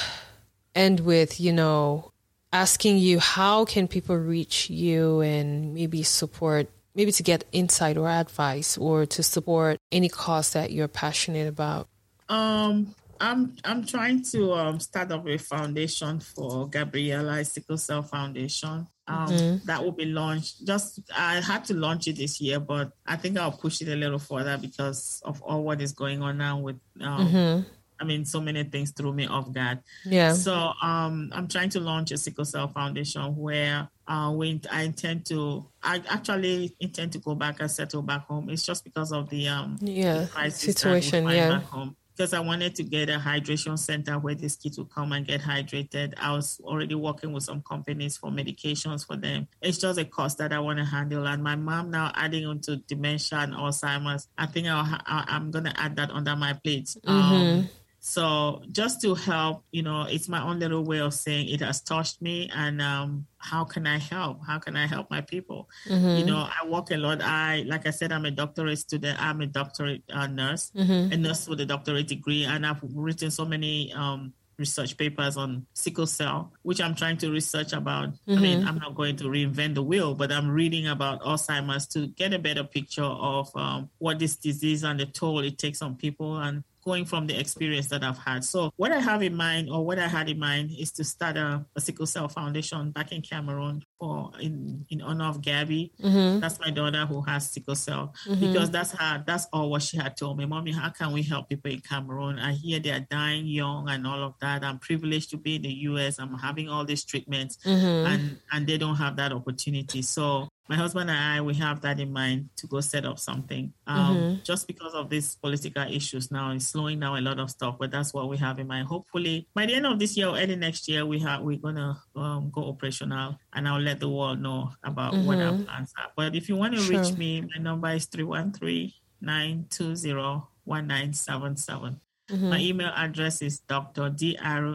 end with, you know, asking you how can people reach you and maybe support maybe to get insight or advice or to support any cause that you're passionate about um I'm I'm trying to um, start up a foundation for Gabriella Sickle Cell Foundation. Um, mm-hmm. That will be launched. Just I had to launch it this year, but I think I'll push it a little further because of all what is going on now with. Um, mm-hmm. I mean, so many things threw me off guard. Yeah. So um, I'm trying to launch a sickle cell foundation where uh, we I intend to. I actually intend to go back and settle back home. It's just because of the um yeah the situation. Yeah. Back home because I wanted to get a hydration center where these kids would come and get hydrated. I was already working with some companies for medications for them. It's just a cost that I want to handle. And my mom now adding on to dementia and Alzheimer's. I think i am going to add that under my plate. Mm-hmm. Um, so just to help, you know, it's my own little way of saying it has touched me and um, how can I help? How can I help my people? Mm-hmm. You know, I work a lot. I, like I said, I'm a doctorate student. I'm a doctorate uh, nurse, mm-hmm. a nurse with a doctorate degree, and I've written so many um, research papers on sickle cell, which I'm trying to research about. Mm-hmm. I mean, mm-hmm. I'm not going to reinvent the wheel, but I'm reading about Alzheimer's to get a better picture of um, what this disease and the toll it takes on people and going from the experience that I've had. So what I have in mind or what I had in mind is to start a, a sickle cell foundation back in Cameroon for in, in honor of Gabby. Mm-hmm. That's my daughter who has sickle cell mm-hmm. because that's her that's all what she had told me. Mommy, how can we help people in Cameroon? I hear they are dying young and all of that. I'm privileged to be in the US. I'm having all these treatments mm-hmm. and and they don't have that opportunity. So my husband and I, we have that in mind to go set up something. Um, mm-hmm. Just because of these political issues now, it's slowing down a lot of stuff, but that's what we have in mind. Hopefully, by the end of this year or early next year, we have we're gonna um, go operational, and I'll let the world know about mm-hmm. what our mm-hmm. plans are. But if you want to sure. reach me, my number is 313 920 1977. Mm-hmm. My email address is Dr. D-R-M-A-N-G-Y-E,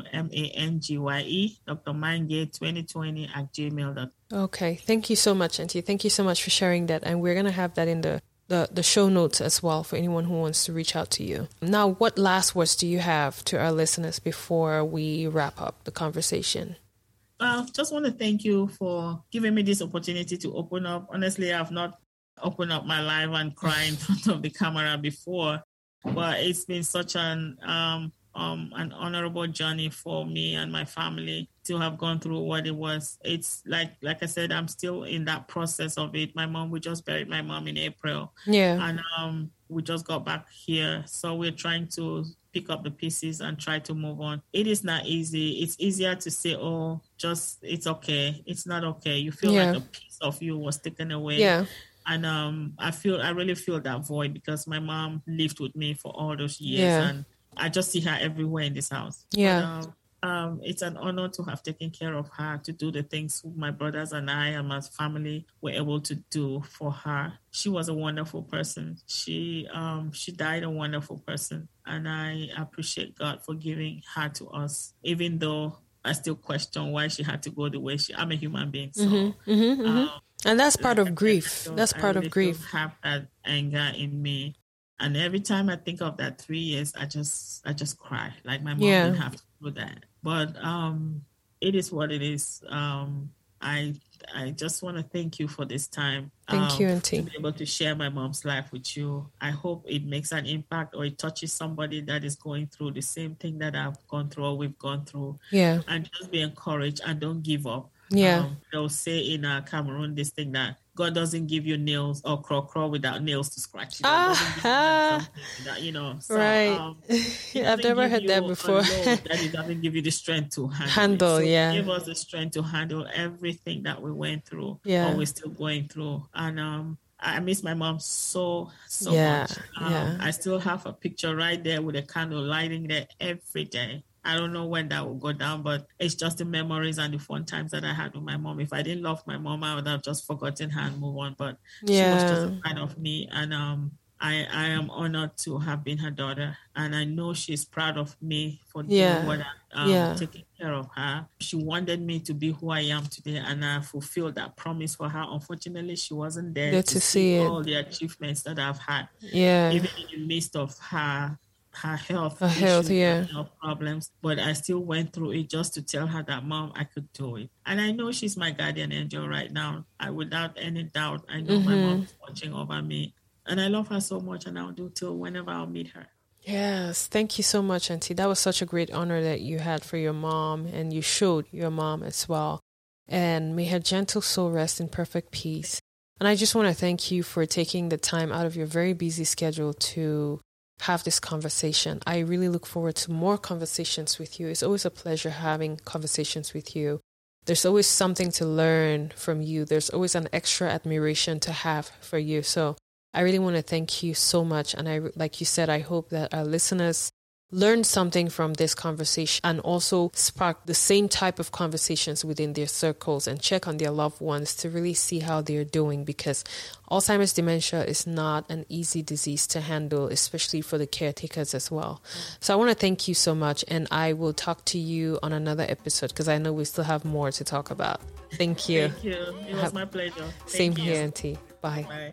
Dr. Mangye 2020 at gmail.com. Okay. Thank you so much, Auntie. Thank you so much for sharing that. And we're going to have that in the, the, the show notes as well for anyone who wants to reach out to you. Now, what last words do you have to our listeners before we wrap up the conversation? Well, just want to thank you for giving me this opportunity to open up. Honestly, I've not opened up my life and cry in front of the camera before but it's been such an um, um, an honorable journey for me and my family to have gone through what it was. It's like like I said, I'm still in that process of it. My mom, we just buried my mom in April. Yeah. And um we just got back here. So we're trying to pick up the pieces and try to move on. It is not easy. It's easier to say, oh, just it's okay. It's not okay. You feel yeah. like a piece of you was taken away. Yeah and um, I feel I really feel that void because my mom lived with me for all those years, yeah. and I just see her everywhere in this house. Yeah. But, um, um, it's an honor to have taken care of her, to do the things my brothers and I and my family were able to do for her. She was a wonderful person. She um, she died a wonderful person, and I appreciate God for giving her to us, even though I still question why she had to go the way she. I'm a human being, so mm-hmm, mm-hmm, mm-hmm. Um, and that's part of grief. That's part really of grief. Have that anger in me, and every time I think of that three years, I just I just cry. Like my mom yeah. didn't have to do that, but um, it is what it is. Um, I I just want to thank you for this time. Thank um, you, Auntie. To be able to share my mom's life with you. I hope it makes an impact or it touches somebody that is going through the same thing that I've gone through or we've gone through. Yeah. And just be encouraged and don't give up. Yeah. Um, they'll say in uh, Cameroon this thing that God doesn't give you nails or crawl crawl without nails to scratch. You know, ah, that, you know. So, right. Um, I've never heard that before. that it doesn't give you the strength to handle. Handle, so yeah. Give us the strength to handle everything that we went through. Yeah. Or we're still going through. And um I miss my mom so so yeah, much. Um, yeah. I still have a picture right there with a candle lighting there every day. I don't know when that will go down, but it's just the memories and the fun times that I had with my mom. If I didn't love my mom, I would have just forgotten her and move on. But yeah. she was just a part of me, and um, I I am honored to have been her daughter, and I know she's proud of me for yeah. doing what I um, yeah. taking care of her. She wanted me to be who I am today, and I fulfilled that promise for her. Unfortunately, she wasn't there Good to, to see, see all the achievements that I've had. Yeah, even in the midst of her her health, her health, yeah, health problems. But I still went through it just to tell her that mom, I could do it. And I know she's my guardian angel right now. I without any doubt, I know mm-hmm. my mom's watching over me, and I love her so much, and I'll do till whenever I'll meet her. Yes, thank you so much, Auntie. That was such a great honor that you had for your mom, and you showed your mom as well. And may her gentle soul rest in perfect peace. And I just want to thank you for taking the time out of your very busy schedule to have this conversation. I really look forward to more conversations with you. It's always a pleasure having conversations with you. There's always something to learn from you. There's always an extra admiration to have for you. So I really want to thank you so much. And I, like you said, I hope that our listeners learn something from this conversation and also spark the same type of conversations within their circles and check on their loved ones to really see how they're doing because Alzheimer's dementia is not an easy disease to handle, especially for the caretakers as well. So I want to thank you so much and I will talk to you on another episode because I know we still have more to talk about. Thank you. Thank you. It was my pleasure. Thank Same you. here, Auntie. Bye. Bye.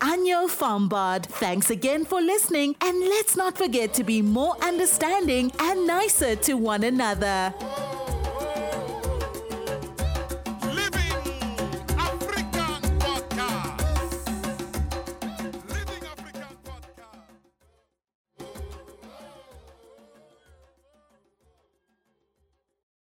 Anyo Fambard. Thanks again for listening, and let's not forget to be more understanding and nicer to one another.